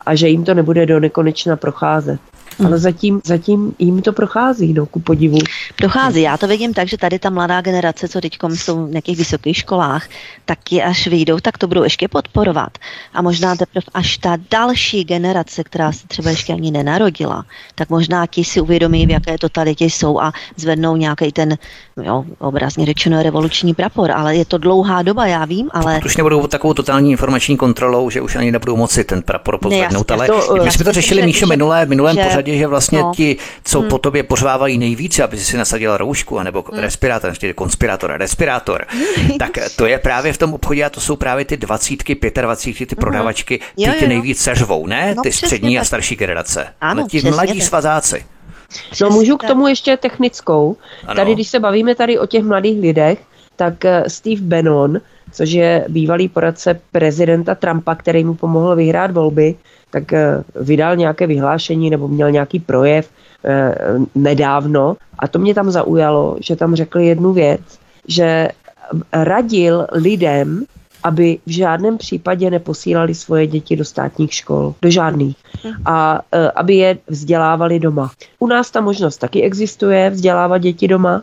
a že jim to nebude do nekonečna procházet. Hmm. Ale zatím, zatím jim to prochází, no, ku podivu. Prochází, já to vidím tak, že tady ta mladá generace, co teď jsou v nějakých vysokých školách, tak je až vyjdou, tak to budou ještě podporovat. A možná teprve až ta další generace, která se třeba ještě ani nenarodila, tak možná ti si uvědomí, v jaké totalitě jsou a zvednou nějaký ten, jo, obrazně řečeno, revoluční prapor. Ale je to dlouhá doba, já vím, ale... Už nebudou takovou totální informační kontrolou, že už ani nebudou moci ten prapor pozvednout, ale to, my jsme to řešili, Míšo, minulé, minulém že, pořadí, že vlastně no. ti, co hmm. po tobě pořvávají nejvíce, aby si nasadila roušku, anebo hmm. respirátor, ještě konspirátor, respirátor, (laughs) tak to je právě v tom obchodě a to jsou právě ty dvacítky, pětadvacítky, ty hmm. prodavačky, ty jo, jo, ty nejvíc seřvou, ne? No, ty střední tak. a starší generace. Ano, ti mladí svazáci. No můžu k tomu ještě technickou. Ano. Tady, když se bavíme tady o těch mladých lidech, tak eh, Steve Bannon, což je bývalý poradce prezidenta Trumpa, který mu pomohl vyhrát volby, tak eh, vydal nějaké vyhlášení nebo měl nějaký projev eh, nedávno a to mě tam zaujalo, že tam řekl jednu věc, že radil lidem, aby v žádném případě neposílali svoje děti do státních škol, do žádných, a eh, aby je vzdělávali doma. U nás ta možnost taky existuje, vzdělávat děti doma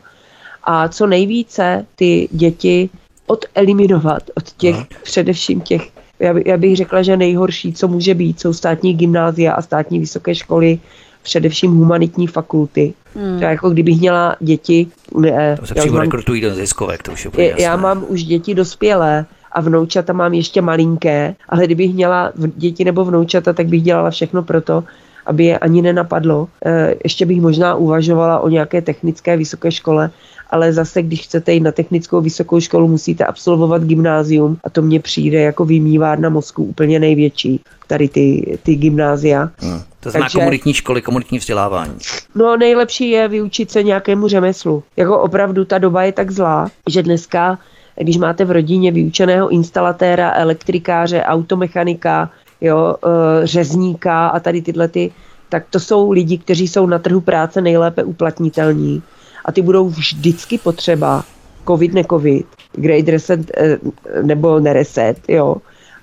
a co nejvíce ty děti odeliminovat od těch, no. především těch já, by, já bych řekla, že nejhorší, co může být, jsou státní gymnázia a státní vysoké školy, především humanitní fakulty. Hmm. To jako kdybych měla děti. Ne, to se přímo rekrutují do ziskovek, to už je je, Já mám už děti dospělé a vnoučata mám ještě malinké, ale kdybych měla děti nebo vnoučata, tak bych dělala všechno pro to, aby je ani nenapadlo. Eh, ještě bych možná uvažovala o nějaké technické vysoké škole, ale zase, když chcete jít na technickou vysokou školu, musíte absolvovat gymnázium a to mně přijde jako vymývárna mozku úplně největší, tady ty, ty gymnázia. Hmm. To znamená Takže, komunitní školy, komunitní vzdělávání. No nejlepší je vyučit se nějakému řemeslu. Jako opravdu ta doba je tak zlá, že dneska, když máte v rodině vyučeného instalatéra, elektrikáře, automechanika, jo, e, řezníka a tady tyhle ty, tak to jsou lidi, kteří jsou na trhu práce nejlépe uplatnitelní. A ty budou vždycky potřeba, covid, ne covid, great reset e, nebo nereset, jo,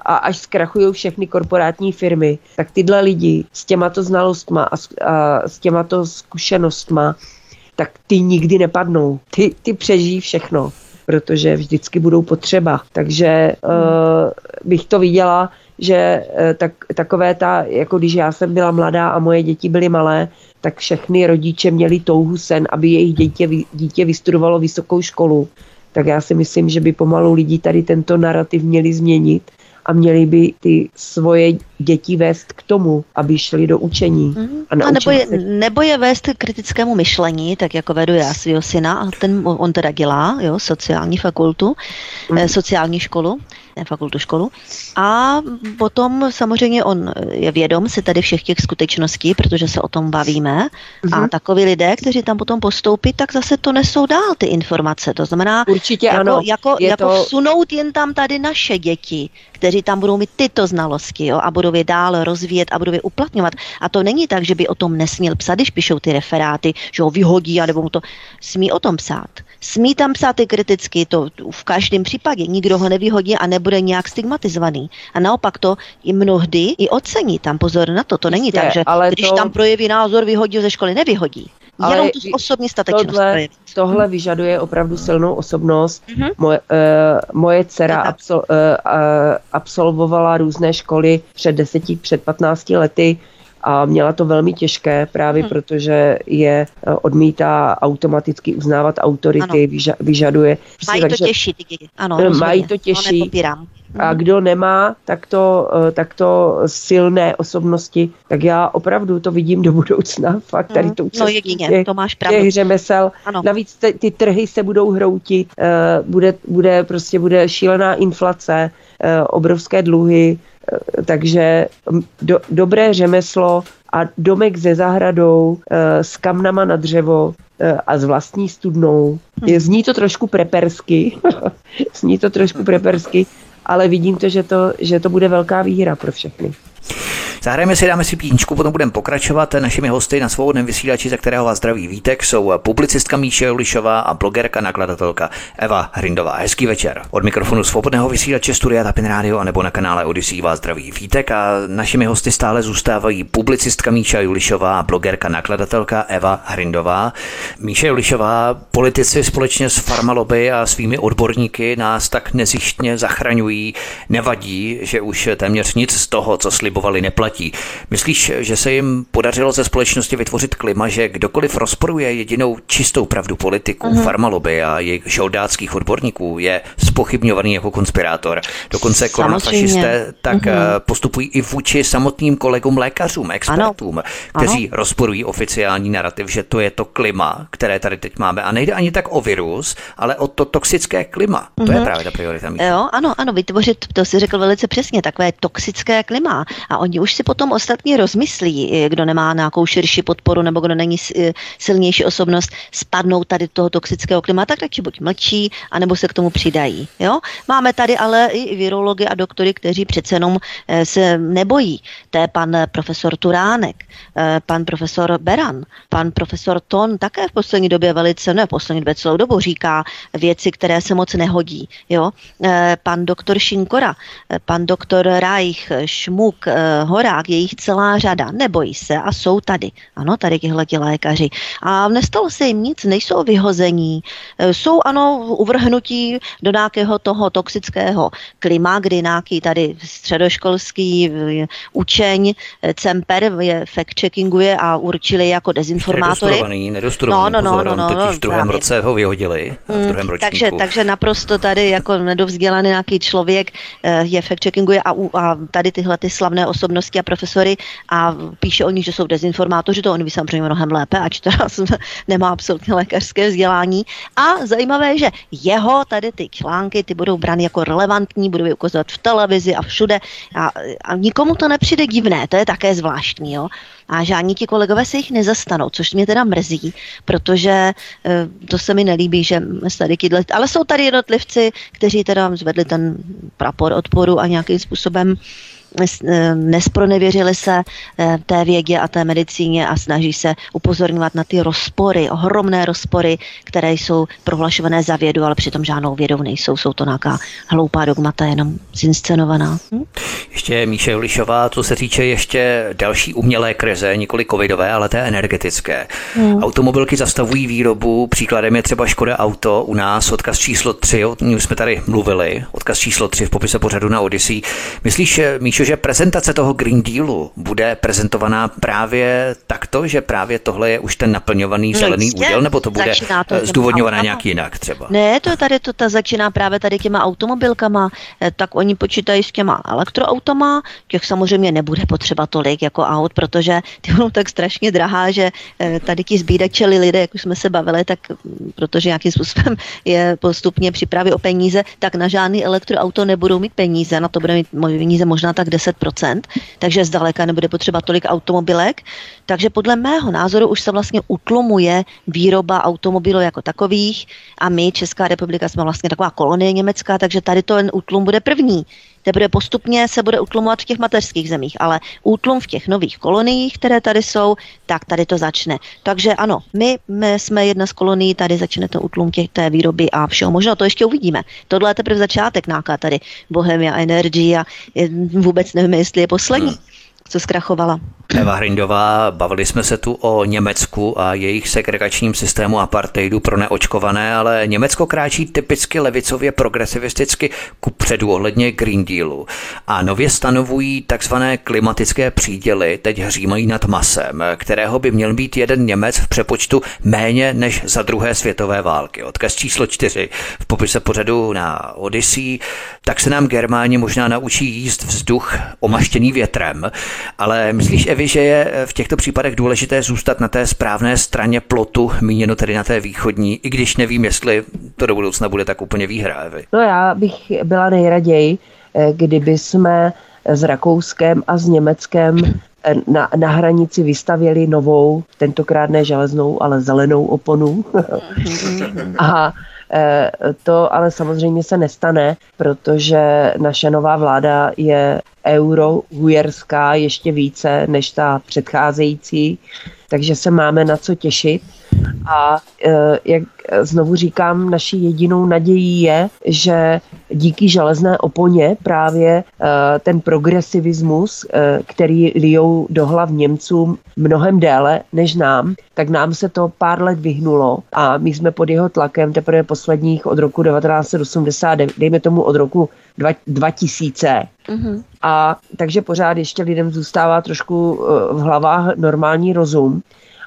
a až zkrachují všechny korporátní firmy, tak tyhle lidi s těmato znalostma a s, a s těmato zkušenostma, tak ty nikdy nepadnou. Ty, ty přežijí všechno, protože vždycky budou potřeba. Takže uh, bych to viděla, že uh, tak, takové ta, jako když já jsem byla mladá a moje děti byly malé, tak všechny rodiče měli touhu sen, aby jejich dítě, dítě vystudovalo vysokou školu. Tak já si myslím, že by pomalu lidi tady tento narrativ měli změnit a měli by ty svoje děti vést k tomu, aby šli do učení. Mm-hmm. A, a nebo, je, se... nebo je vést k kritickému myšlení, tak jako vedu já svého syna, a ten on teda dělá, jo, sociální fakultu, mm-hmm. sociální školu, ne fakultu školu. A potom samozřejmě on je vědom si tady všech těch skutečností, protože se o tom bavíme. Mm-hmm. A mhm. takoví lidé, kteří tam potom postoupí, tak zase to nesou dál ty informace. To znamená, Určitě jako, ano. jako, jako to... vsunout jen tam tady naše děti, kteří tam budou mít tyto znalosti jo, a budou je dál rozvíjet a budou je uplatňovat. A to není tak, že by o tom nesměl psát, když píšou ty referáty, že ho vyhodí, nebo mu to smí o tom psát. Smí tam psát i kriticky, to v každém případě. Nikdo ho nevyhodí a nebude nějak stigmatizovaný. A naopak to i mnohdy i ocení. Tam pozor na to. To není Jistě, tak, že ale když to... tam projeví názor, vyhodí ze školy, nevyhodí. Ale Jenom tu osobní statečnost. Tohle, tohle vyžaduje opravdu silnou osobnost. Mm-hmm. Moje, uh, moje dcera absol, uh, uh, absolvovala různé školy před deseti, před 15 lety a měla to velmi těžké právě hmm. protože je odmítá automaticky uznávat autority, ano. vyžaduje. Mají to těžší ty děti, ano. Mají to těžší. To a mhm. kdo nemá takto, eh, takto silné osobnosti, tak já opravdu to vidím do budoucna. Fakt tady mhm. to No jedině, těch, to máš pravdu. Těch řemesel. Ano. Navíc ty, ty trhy se budou hroutit, eh, bude, bude prostě bude šílená inflace, eh, obrovské dluhy, takže do, dobré řemeslo a domek ze zahradou s kamnama na dřevo a s vlastní studnou. Je, zní to trošku prepersky, (laughs) zní to trošku prepersky, ale vidím to, že to, že to bude velká výhra pro všechny. Zahrajeme si, dáme si píčku, potom budeme pokračovat. Našimi hosty na svobodném vysílači, za kterého vás zdraví Vítek, jsou publicistka Míše Julišová a blogerka, nakladatelka Eva Hrindová. Hezký večer. Od mikrofonu svobodného vysílače Studia Tapin Radio nebo na kanále Odyssey vás zdraví Vítek a našimi hosty stále zůstávají publicistka Míša Julišová a blogerka, nakladatelka Eva Hrindová. Míše Julišová, politici společně s farmaloby a svými odborníky nás tak nezištně zachraňují. Nevadí, že už téměř nic z toho, co slibovali, neplatí platí. Myslíš, že se jim podařilo ze společnosti vytvořit klima, že kdokoliv rozporuje jedinou čistou pravdu politiku, uh-huh. farmaloby a jejich žoldáckých odborníků je spochybňovaný jako konspirátor. Dokonce koronafašisté tak uh-huh. postupují i vůči samotným kolegům lékařům, expertům, ano. kteří ano. rozporují oficiální narrativ, že to je to klima, které tady teď máme. A nejde ani tak o virus, ale o to toxické klima. Uh-huh. To je právě ta priorita. Jo, ano, ano, vytvořit, to si řekl velice přesně, takové toxické klima. A oni už si potom ostatní rozmyslí, kdo nemá nějakou širší podporu nebo kdo není silnější osobnost, spadnou tady toho toxického klimatu, tak radši buď mlčí, anebo se k tomu přidají. Jo? Máme tady ale i virology a doktory, kteří přece jenom eh, se nebojí. To je pan profesor Turánek, eh, pan profesor Beran, pan profesor Ton také v poslední době velice, ne v poslední době celou dobu říká věci, které se moc nehodí. Jo? Eh, pan doktor Šinkora, pan doktor Reich, Šmuk, Hora, tak je jich celá řada, nebojí se a jsou tady. Ano, tady tihle lékaři. A nestalo se jim nic, nejsou vyhození. E, jsou, ano, uvrhnutí do nějakého toho toxického klima, kdy nějaký tady středoškolský učeň e, Cemper je fact-checkinguje a určili jako dezinformátory. No, no, no, no, no, no, v druhém právě. roce ho vyhodili. V hmm, druhém ročníku. takže, takže naprosto tady jako nedovzdělaný nějaký člověk je fact-checkinguje a, a tady tyhle ty slavné osobnosti a profesory a píše o nich, že jsou dezinformátoři, to on ví samozřejmě mnohem lépe, ač teda (laughs) nemá absolutně lékařské vzdělání. A zajímavé je, že jeho tady ty články, ty budou brány jako relevantní, budou je ukazovat v televizi a všude a, a nikomu to nepřijde divné, to je také zvláštní, jo a žádní ti kolegové se jich nezastanou, což mě teda mrzí, protože e, to se mi nelíbí, že tady kydle, ale jsou tady jednotlivci, kteří teda zvedli ten prapor odporu a nějakým způsobem Eh, nespronevěřili se eh, té vědě a té medicíně a snaží se upozorňovat na ty rozpory, ohromné rozpory, které jsou prohlašované za vědu, ale přitom žádnou vědou nejsou. Jsou to nějaká hloupá dogmata, jenom zinscenovaná. Hm? Ještě Míše Julišová, co se týče ještě další umělé krize, nikoli covidové, ale té energetické. Hmm. Automobilky zastavují výrobu, příkladem je třeba Škoda Auto u nás, odkaz číslo 3, o jsme tady mluvili, odkaz číslo 3 v popise pořadu na Odyssey. Myslíš, Míšo, že prezentace toho Green Dealu bude prezentovaná právě takto, že právě tohle je už ten naplňovaný no zelený no, úděl, nebo to bude to zdůvodňované nějak jinak třeba? Ne, to tady to ta začíná právě tady těma automobilkama, eh, tak oni počítají s těma elektroautama, těch samozřejmě nebude potřeba tolik jako aut, protože ty budou tak strašně drahá, že eh, tady ti zbídačeli lidé, jak už jsme se bavili, tak mm, protože nějakým způsobem (laughs) je postupně připraví o peníze, tak na žádný elektroauto nebudou mít peníze, na to bude mít peníze možná tak 10%, takže zdaleka nebude potřeba tolik automobilek. Takže podle mého názoru už se vlastně utlumuje výroba automobilů jako takových a my, Česká republika, jsme vlastně taková kolonie německá, takže tady to ten útlum bude první teprve postupně se bude utlumovat v těch mateřských zemích, ale útlum v těch nových koloniích, které tady jsou, tak tady to začne. Takže ano, my, my jsme jedna z kolonií, tady začne to útlum těch, té výroby a všeho. Možná to ještě uvidíme. Tohle je teprve začátek nějaká tady Bohemia Energy a vůbec nevím, jestli je poslední. Hmm co zkrachovala. Eva Hrindová, bavili jsme se tu o Německu a jejich segregačním systému apartheidu pro neočkované, ale Německo kráčí typicky levicově progresivisticky ku předu ohledně Green Dealu a nově stanovují takzvané klimatické příděly, teď hřímají nad masem, kterého by měl být jeden Němec v přepočtu méně než za druhé světové války. Odkaz číslo čtyři v popise pořadu na Odyssey, tak se nám Germáni možná naučí jíst vzduch omaštěný větrem, ale myslíš, Evi, že je v těchto případech důležité zůstat na té správné straně plotu, míněno tedy na té východní, i když nevím, jestli to do budoucna bude tak úplně výhra, Evi? No já bych byla nejraději, eh, kdyby jsme s Rakouskem a s Německem eh, na, na hranici vystavěli novou, tentokrát ne železnou, ale zelenou oponu. (laughs) a eh, to ale samozřejmě se nestane, protože naše nová vláda je eurohujerská ještě více než ta předcházející, takže se máme na co těšit. A e, jak znovu říkám, naší jedinou nadějí je, že díky železné oponě právě e, ten progresivismus, e, který lijou do hlav Němcům mnohem déle než nám, tak nám se to pár let vyhnulo a my jsme pod jeho tlakem teprve posledních od roku 1980, dejme tomu od roku 2000. Mm-hmm. A takže pořád ještě lidem zůstává trošku v hlavách normální rozum.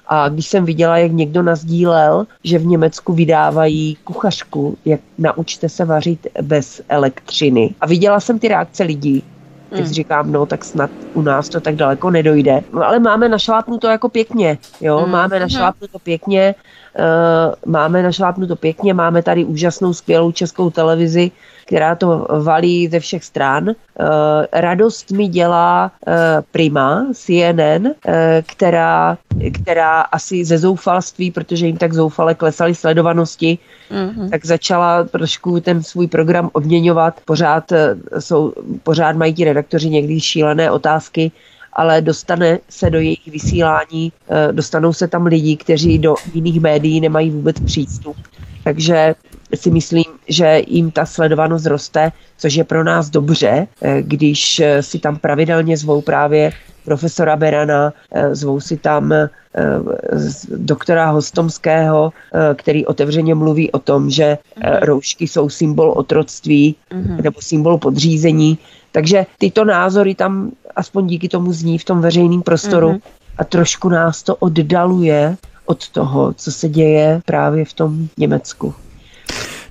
A když jsem viděla, jak někdo nazdílel, že v Německu vydávají kuchařku, jak naučte se vařit bez elektřiny. A viděla jsem ty reakce lidí, tak si hmm. říkám, no tak snad u nás to tak daleko nedojde. No, ale máme našlápnuto jako pěkně, jo, mm. máme našlápnuto pěkně, uh, máme našlápnuto pěkně, máme tady úžasnou, skvělou českou televizi, která to valí ze všech stran. Eh, radost mi dělá eh, Prima, CNN, eh, která, která asi ze zoufalství, protože jim tak zoufale klesaly sledovanosti, mm-hmm. tak začala trošku ten svůj program odměňovat. Pořád, jsou, pořád mají ti redaktoři někdy šílené otázky, ale dostane se do jejich vysílání, dostanou se tam lidi, kteří do jiných médií nemají vůbec přístup. Takže si myslím, že jim ta sledovanost roste, což je pro nás dobře, eh, když eh, si tam pravidelně zvou právě profesora Berana, eh, zvou si tam doktora Hostomského, který otevřeně mluví o tom, že mhm. roušky jsou symbol otroctví mm-hmm. nebo symbol podřízení. Takže tyto názory tam aspoň díky tomu zní v tom veřejném prostoru mm-hmm. a trošku nás to oddaluje od toho, co se děje právě v tom Německu.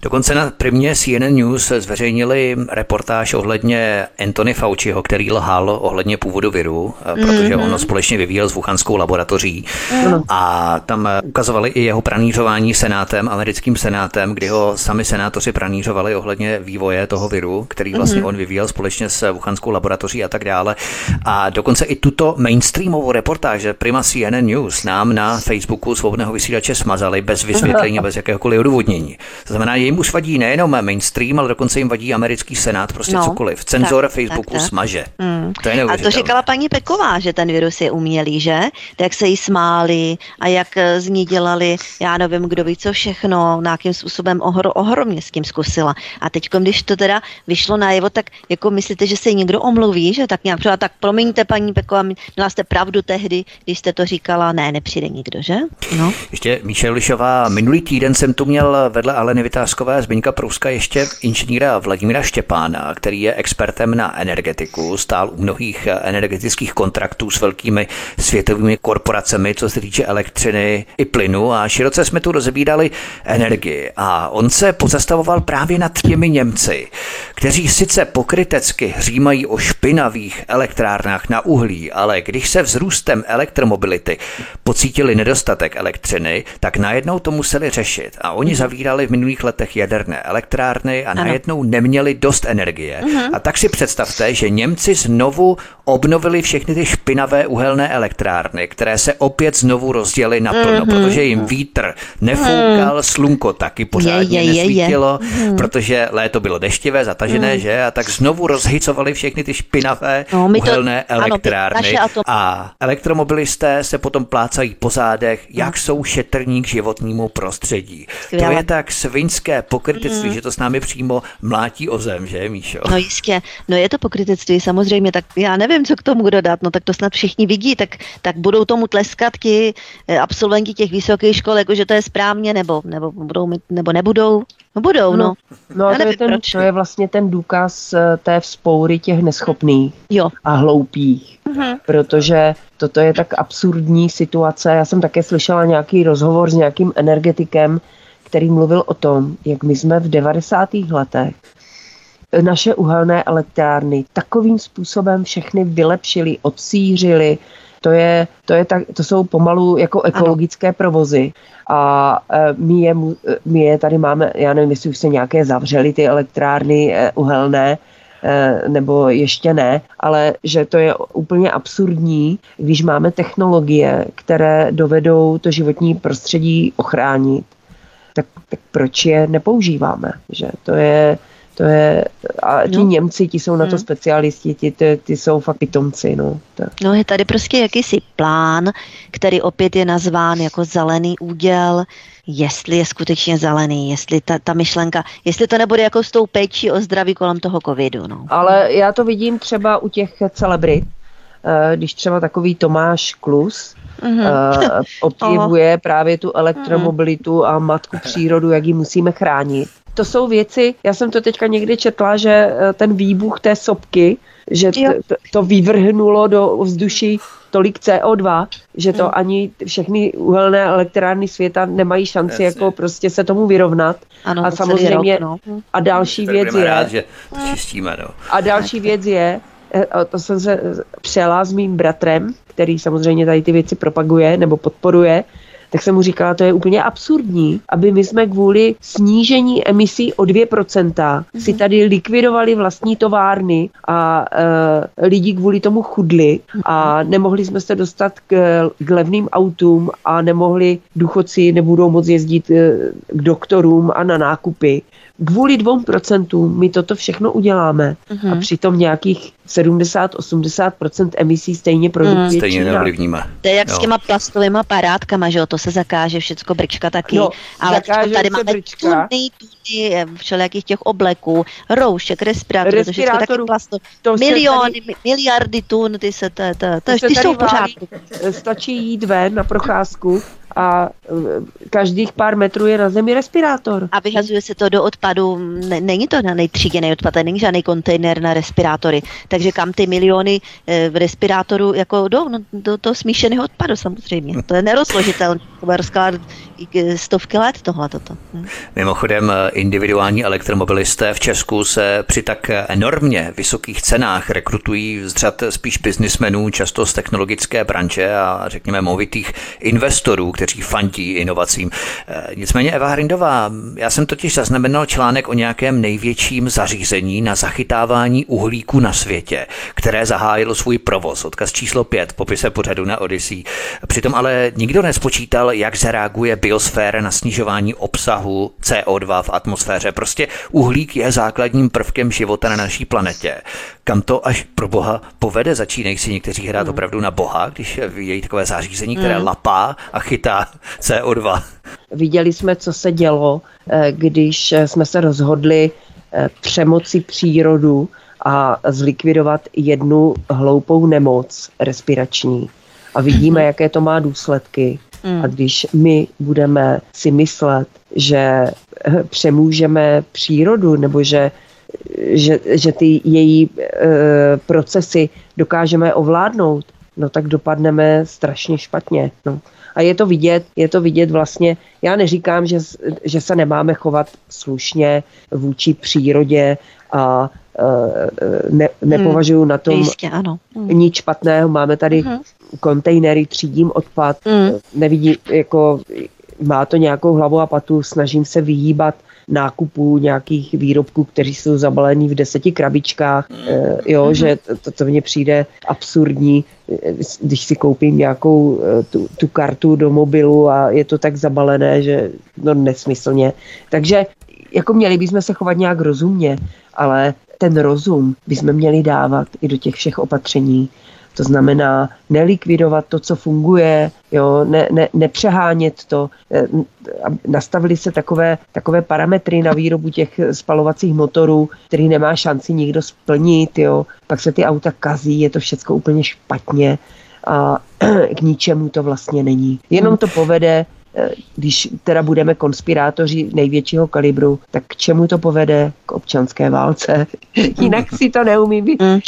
Dokonce na primě CNN News zveřejnili reportáž ohledně Anthony Fauciho, který lhal ohledně původu viru, protože mm-hmm. on společně vyvíjel s Wuhanskou laboratoří. Mm. A tam ukazovali i jeho pranířování senátem, americkým senátem, kdy ho sami senátoři pranířovali ohledně vývoje toho viru, který vlastně mm-hmm. on vyvíjel společně s Wuhanskou laboratoří a tak dále. A dokonce i tuto mainstreamovou reportáž, že Prima CNN News nám na Facebooku svobodného vysílače smazali bez vysvětlení, (laughs) bez jakéhokoliv odůvodnění. To znamená, jim už vadí nejenom mainstream, ale dokonce jim vadí americký senát, prostě no, cokoliv. Cenzor tak, Facebooku tak, tak. smaže. Mm. To je A to říkala paní Peková, že ten virus je umělý, že? Tak se jí smáli a jak z ní dělali, já nevím, kdo ví co všechno, nějakým způsobem ohro, ohromně s tím zkusila. A teď, když to teda vyšlo najevo, tak jako myslíte, že se jí někdo omluví, že tak nějak třeba tak promiňte paní Peková, měla jste pravdu tehdy, když jste to říkala, ne, nepřijde nikdo, že? No. Ještě Míše Lišová, minulý týden jsem tu měl vedle Aleny Vytázkové Zbyňka Prouska ještě inženýra Vladimíra Štěpána, který je expertem na energetiku, stál u mnohých energetických kontraktů s velkými světovými korporacemi, co se týče elektřiny i plynu a široce jsme tu rozebírali energii a on se pozastavoval právě nad těmi Němci, kteří sice pokrytecky hřímají o špinavých elektrárnách na uhlí, ale když se vzrůstem elektromobility pocítili nedostatek elektřiny, tak najednou to museli řešit. A oni zavírali v minulých letech jaderné elektrárny a najednou neměli dost energie. Uh-huh. A tak si představte, že Němci znovu obnovili všechny ty špinavé uhelné elektrárny, které se opět znovu rozdělily naplno, uh-huh. protože jim vítr nefoukal, uh-huh. slunko taky pořádně je, je, nesvítilo, je, je. protože léto bylo deštivé, zatažené, uh-huh. že? A tak znovu rozhycovali všechny ty špinavé no, uhelné to, elektrárny. Ano, a elektromobilisté se potom plácají po zádech, jak no. jsou šetrní k životnímu prostředí. Skvěle. To je tak svinské pokrytectví, mm. že to s námi přímo mlátí o zem, že Míšo? No jistě, no je to pokrytectví, samozřejmě, tak já nevím, co k tomu dodat, no tak to snad všichni vidí, tak, tak budou tomu tleskat ti eh, absolventi těch vysokých škol, jako že to je správně, nebo, nebo, budou, nebo nebudou. No budou, no. No, no a to, je ten, to je vlastně ten důkaz eh, té vzpoury těch neschopných jo. a hloupých. Uh-huh. Protože toto je tak absurdní situace. Já jsem také slyšela nějaký rozhovor s nějakým energetikem, který mluvil o tom, jak my jsme v 90. letech naše uhelné elektrárny takovým způsobem všechny vylepšili, odsířili, to, je, to, je tak, to jsou pomalu jako ekologické ano. provozy. A e, my je, my je tady máme, já nevím, jestli už se nějaké zavřely ty elektrárny e, uhelné, e, nebo ještě ne, ale že to je úplně absurdní, když máme technologie, které dovedou to životní prostředí ochránit, tak, tak proč je nepoužíváme? Že to je, to je, a ti no. Němci, ti jsou na to hmm. specialisti, ti, ty, ty jsou fakt pitomci. No. Tak. no je tady prostě jakýsi plán, který opět je nazván jako zelený úděl, jestli je skutečně zelený, jestli ta, ta myšlenka, jestli to nebude jako s tou péčí o zdraví kolem toho covidu. No. Ale já to vidím třeba u těch celebrit, eh, když třeba takový Tomáš Klus, mm-hmm. (laughs) obdivuje právě tu elektromobilitu a matku přírodu, jak ji musíme chránit to jsou věci, já jsem to teďka někdy četla, že eh, ten výbuch té sopky, že to, to vyvrhnulo do vzduší tolik CO2, že to hmm. ani všechny uhelné elektrárny světa nemají šanci Jasně. jako prostě se tomu vyrovnat. Ano, a samozřejmě rok, no. a další věc je rád, že to čistíme, no. a další věc je eh, to jsem se přela s mým bratrem, který samozřejmě tady ty věci propaguje nebo podporuje, tak jsem mu říkala, to je úplně absurdní, aby my jsme kvůli snížení emisí o 2% mm-hmm. si tady likvidovali vlastní továrny a e, lidi kvůli tomu chudli a nemohli jsme se dostat k, k levným autům a nemohli důchodci nebudou moc jezdit e, k doktorům a na nákupy kvůli dvou procentům my toto všechno uděláme uh-huh. a mhm. přitom nějakých 70-80% emisí stejně produkuje uh-huh. Stejně neovlivníme. To je jak jo. s těma plastovými parátkama, že jo, to se zakáže všecko, brčka taky. No, ale tady máme brčka. tuny, tuny eh, všelijakých těch obleků, roušek, respirátorů, to všechno taky plasto. To Miliony, tady, miliardy tun, ty se, to, to, to, to ty jsou pořád. Stačí jít ven na procházku a každých pár metrů je na zemi respirátor. A vyhazuje se to do odpadu, ne, není to na nejtříděný odpad, to není žádný kontejner na respirátory, takže kam ty miliony e, respirátorů jako jdou, no, do toho smíšeného odpadu samozřejmě, to je nerozložitelné, bude rozkládat stovky let tohle toto. Hm. Mimochodem individuální elektromobilisté v Česku se při tak enormně vysokých cenách rekrutují z řad spíš biznismenů, často z technologické branže a řekněme movitých investorů, kteří fandí inovacím. Eh, nicméně Eva Hrindová, já jsem totiž zaznamenal článek o nějakém největším zařízení na zachytávání uhlíku na světě, které zahájilo svůj provoz. Odkaz číslo 5 popise pořadu na Odyssey. Přitom ale nikdo nespočítal, jak zareaguje biosféra na snižování obsahu CO2 v atmosféře. Prostě uhlík je základním prvkem života na naší planetě. Kam to až pro boha povede? Začínají si někteří hrát mm. opravdu na boha, když vidějí takové zařízení, které mm. lapá a chytá CO2. Viděli jsme, co se dělo, eh, když jsme se rozhodli eh, přemoci přírodu a zlikvidovat jednu hloupou nemoc respirační. A vidíme, (clears throat) jaké to má důsledky. Mm. A když my budeme si myslet, že eh, přemůžeme přírodu nebo že že, že ty její e, procesy dokážeme ovládnout, no tak dopadneme strašně špatně. No. A je to vidět, je to vidět vlastně, já neříkám, že, že se nemáme chovat slušně vůči přírodě a e, ne, nepovažuji hmm, na tom jistě, ano. Hmm. nic špatného. Máme tady hmm. Kontejnery, třídím odpad, hmm. nevidí, jako má to nějakou hlavu a patu, snažím se vyhýbat nákupů nějakých výrobků, kteří jsou zabalení v deseti krabičkách, mm. jo, mm-hmm. že to, to mně přijde absurdní, eh, když si koupím nějakou eh, tu, tu kartu do mobilu a je to tak zabalené, že no nesmyslně. Takže jako měli bychom se chovat nějak rozumně, ale ten rozum bychom měli dávat i do těch všech opatření, to znamená nelikvidovat to, co funguje, jo, ne, ne, nepřehánět to. E, nastavili se takové, takové parametry na výrobu těch spalovacích motorů, který nemá šanci nikdo splnit. Jo. Pak se ty auta kazí, je to všechno úplně špatně a (clears throat) k ničemu to vlastně není. Jenom to povede Eh, když teda budeme konspirátoři největšího kalibru, tak k čemu to povede? K občanské válce. (laughs) Jinak si to neumím. Mm.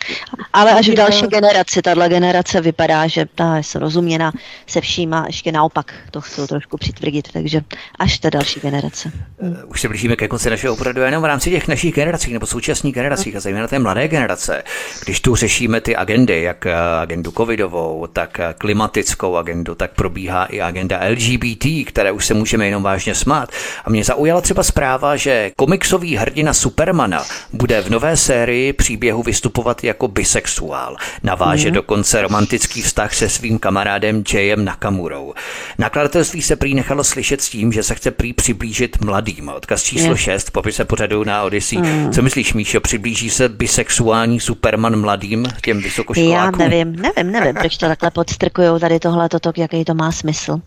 Ale až v další generaci, tahle generace vypadá, že ta je srozuměna se všíma, ještě naopak to chcou trošku přitvrdit, takže až ta další generace. Mm. Už se blížíme ke konci našeho opravdu jenom v rámci těch našich generací nebo současných generací, a zejména té mladé generace. Když tu řešíme ty agendy, jak eh, agendu covidovou, tak klimatickou agendu, tak probíhá i agenda LGBT, které už se můžeme jenom vážně smát. A mě zaujala třeba zpráva, že komiksový hrdina Supermana bude v nové sérii příběhu vystupovat jako bisexuál. Naváže mm. dokonce romantický vztah se svým kamarádem Jayem Nakamurou. Nakladatelství se prý nechalo slyšet s tím, že se chce prý přiblížit mladým. Odkaz číslo je. 6 popise pořadu na Odyssey. Mm. Co myslíš, Míšo, přiblíží se bisexuální Superman mladým, těm vysokoškolákům? Já nevím, nevím, nevím, proč to takhle podstrkují tady tohle, toto, jaký to má smysl.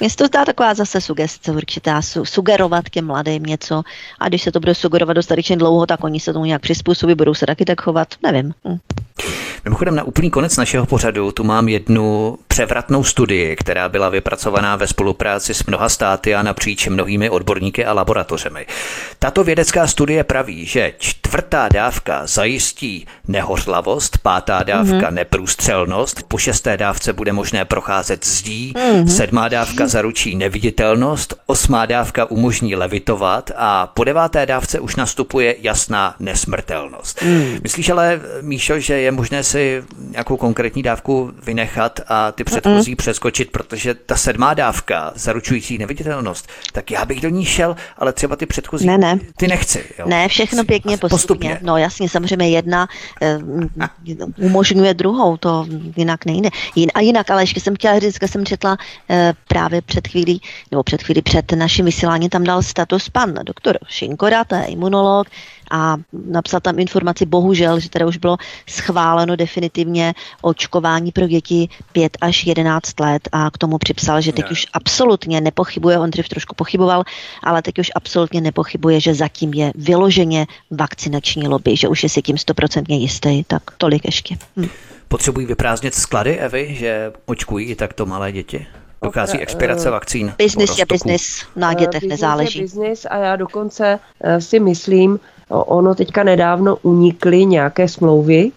Mně se to zdá taková zase sugestce určitá, su, sugerovat těm mladým něco a když se to bude sugerovat dostatečně dlouho, tak oni se tomu nějak přizpůsobí, budou se taky tak chovat, nevím. Hm. Mimochodem na úplný konec našeho pořadu tu mám jednu převratnou studii, která byla vypracovaná ve spolupráci s mnoha státy a napříč mnohými odborníky a laboratořemi. Tato vědecká studie praví, že čtvrtá dávka zajistí nehořlavost, pátá dávka mm-hmm. neprůstřelnost, po šesté dávce bude možné procházet zdí, mm-hmm. sedmá dávka zaručí neviditelnost, osmá dávka umožní levitovat a po deváté dávce už nastupuje jasná nesmrtelnost. Mm. Myslíš ale, Míšo, že je možné si nějakou konkrétní dávku vynechat a ty předchozí mm přeskočit, protože ta sedmá dávka zaručující neviditelnost, tak já bych do ní šel, ale třeba ty předchozí, ne, ne. ty nechci. Jo. Ne, všechno pěkně postupně. postupně. No jasně, samozřejmě jedna eh, umožňuje druhou, to jinak nejde. A jinak, ale ještě jsem chtěla říct, že jsem četla eh, právě před chvílí, nebo před chvílí před naším vysíláním tam dal status pan doktor Šinkora, to je imunolog, a napsal tam informaci, bohužel, že teda už bylo schváleno definitivně očkování pro děti 5 až 11 let a k tomu připsal, že teď ne. už absolutně nepochybuje, on dřív trošku pochyboval, ale teď už absolutně nepochybuje, že zatím je vyloženě vakcinační lobby, že už je si tím stoprocentně jistý, tak tolik ještě. Hm. Potřebují vyprázdnit sklady, Evy, že očkují i takto malé děti? dochází expirace vakcín. Biznis je biznis, na dětech nezáleží. Biznis a já dokonce si myslím, ono teďka nedávno unikly nějaké smlouvy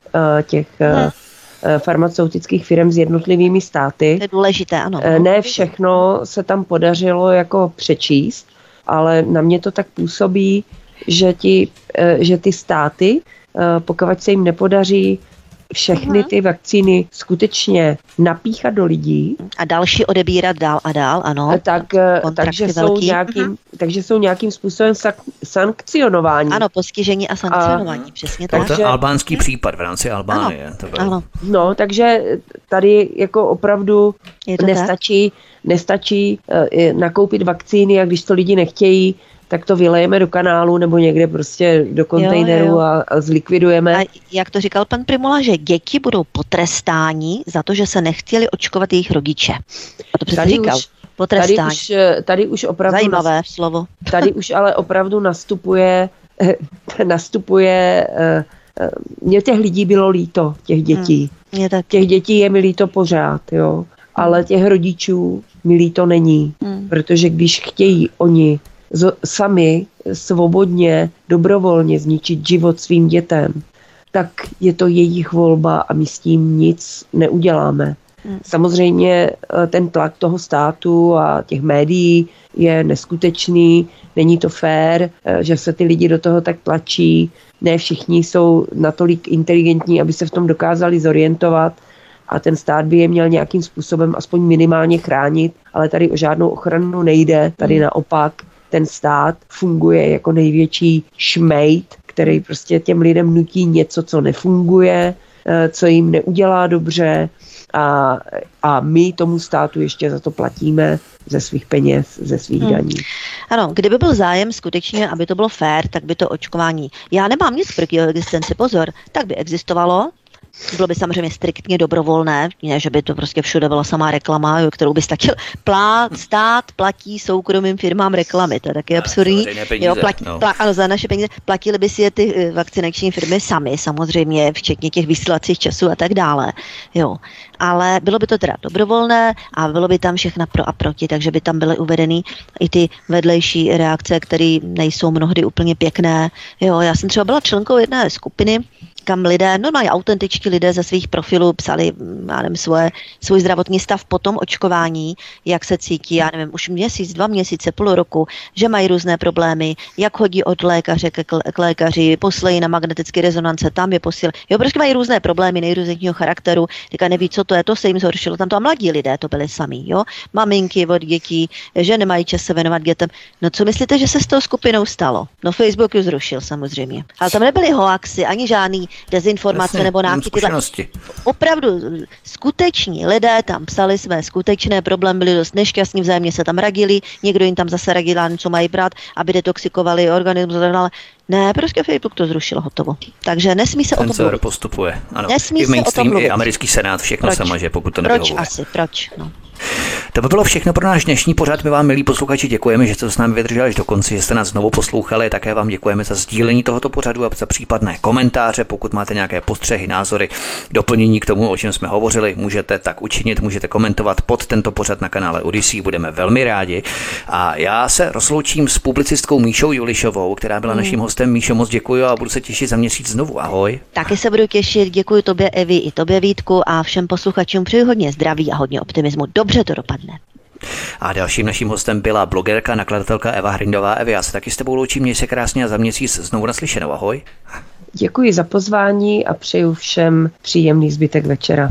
těch hmm farmaceutických firm s jednotlivými státy. To je důležité, ano. Ne všechno se tam podařilo jako přečíst, ale na mě to tak působí, že, ti, že ty státy, pokud se jim nepodaří všechny mhm. ty vakcíny skutečně napíchat do lidí. A další odebírat dál a dál, ano. Tak, eh, takže, jsou nějakým, uh-huh. takže jsou nějakým způsobem sak- sankcionování. Ano, postižení a sankcionování, a, přesně tak. To je albánský případ v rámci Albánie. Ano, to bylo. ano. No, takže tady jako opravdu nestačí, nestačí uh, nakoupit vakcíny a když to lidi nechtějí, tak to vylejeme do kanálu nebo někde prostě do kontejneru jo, jo. A, a zlikvidujeme. A jak to říkal pan Primula, že děti budou potrestáni za to, že se nechtěli očkovat jejich rodiče. A to tady říkal. Už, Tady už, tady už opravdu... Zajímavé nas, slovo. (laughs) Tady už ale opravdu nastupuje, (laughs) nastupuje mě těch lidí bylo líto, těch dětí. Hmm, tak. Těch dětí je mi líto pořád, jo. Ale těch rodičů mi líto není. Hmm. Protože když chtějí oni sami svobodně, dobrovolně zničit život svým dětem, tak je to jejich volba a my s tím nic neuděláme. Hmm. Samozřejmě eh, ten tlak toho státu a těch médií je neskutečný, není to fér, eh, že se ty lidi do toho tak tlačí, ne všichni jsou natolik inteligentní, aby se v tom dokázali zorientovat a ten stát by je měl nějakým způsobem aspoň minimálně chránit, ale tady o žádnou ochranu nejde, tady hmm. naopak ten stát funguje jako největší šmejt, který prostě těm lidem nutí něco, co nefunguje, eh, co jim neudělá dobře a, a my tomu státu ještě za to platíme ze svých peněz, ze svých hmm. daní. Ano, kdyby byl zájem skutečně, aby to bylo fér, tak by to očkování. Já nemám nic proti jeho existenci, pozor, tak by existovalo, bylo by samozřejmě striktně dobrovolné, ne, že by to prostě všude byla samá reklama, kterou by stačil. Plá, stát platí soukromým firmám reklamy, to je taky absurdní. Jo, platí, no. plá, ano, za naše peníze platili by si je ty eh, vakcinační firmy sami, samozřejmě, včetně těch vysílacích časů a tak dále. Jo. Ale bylo by to teda dobrovolné a bylo by tam všechna pro a proti, takže by tam byly uvedeny i ty vedlejší reakce, které nejsou mnohdy úplně pěkné. Jo, já jsem třeba byla členkou jedné skupiny, kam lidé, normálně autentičtí lidé ze svých profilů psali, mm, já nevím, svoje, svůj zdravotní stav po tom očkování, jak se cítí, já nevím, už měsíc, dva měsíce, půl roku, že mají různé problémy, jak chodí od lékaře k, k lékaři, poslejí na magnetické rezonance, tam je posil. Jo, prostě mají různé problémy nejrůznějšího charakteru, teďka neví, co to je, to se jim zhoršilo. Tam to a mladí lidé to byli sami, jo, maminky od dětí, že nemají čas se věnovat dětem. No co myslíte, že se s tou skupinou stalo? No Facebook ju zrušil samozřejmě. Ale tam nebyly hoaxy, ani žádný dezinformace Jasně, nebo tyhle. Opravdu skuteční lidé tam psali své skutečné problémy, byli dost nešťastní, vzájemně se tam radili, někdo jim tam zase radil, co mají brát, aby detoxikovali organismus, ale ne, prostě Facebook to zrušil hotovo. Takže nesmí se Ten o tom mluvit. postupuje. Ano. Nesmí I mainstream, i americký senát, všechno proč? se maže, pokud to nevyhovuje. Proč asi, proč? No. To by bylo všechno pro náš dnešní pořad. My vám, milí posluchači, děkujeme, že jste s námi vydrželi až do konce, že jste nás znovu poslouchali. Také vám děkujeme za sdílení tohoto pořadu a za případné komentáře. Pokud máte nějaké postřehy, názory, doplnění k tomu, o čem jsme hovořili, můžete tak učinit, můžete komentovat pod tento pořad na kanále Odyssey. Budeme velmi rádi. A já se rozloučím s publicistkou Míšou Julišovou, která byla hmm. naším hostem. Míšo, moc děkuji a budu se těšit za měsíc znovu. Ahoj. Taky se budu těšit. Děkuji tobě, Evi, i tobě, Vítku, a všem posluchačům přeji hodně zdraví a hodně optimismu. Dobře to dopadne. A dalším naším hostem byla blogerka, nakladatelka Eva Hrindová. Evi, já se taky s tebou loučím, měj se krásně a za měsíc znovu naslyšenou. Ahoj. Děkuji za pozvání a přeju všem příjemný zbytek večera.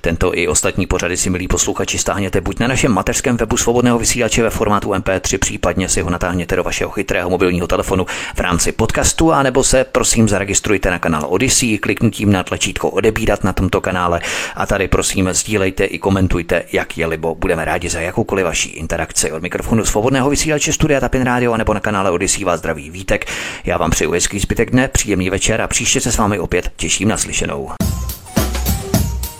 Tento i ostatní pořady si, milí posluchači, stáhněte buď na našem mateřském webu svobodného vysílače ve formátu MP3, případně si ho natáhněte do vašeho chytrého mobilního telefonu v rámci podcastu, anebo se prosím zaregistrujte na kanál Odyssey kliknutím na tlačítko odebírat na tomto kanále a tady prosím sdílejte i komentujte, jak je libo. Budeme rádi za jakoukoliv vaší interakci. Od mikrofonu svobodného vysílače Studia Tapin Radio nebo na kanále Odyssey vás zdraví Vítek. Já vám přeju hezký zbytek dne, příjemný večer a příště se s vámi opět těším na slyšenou.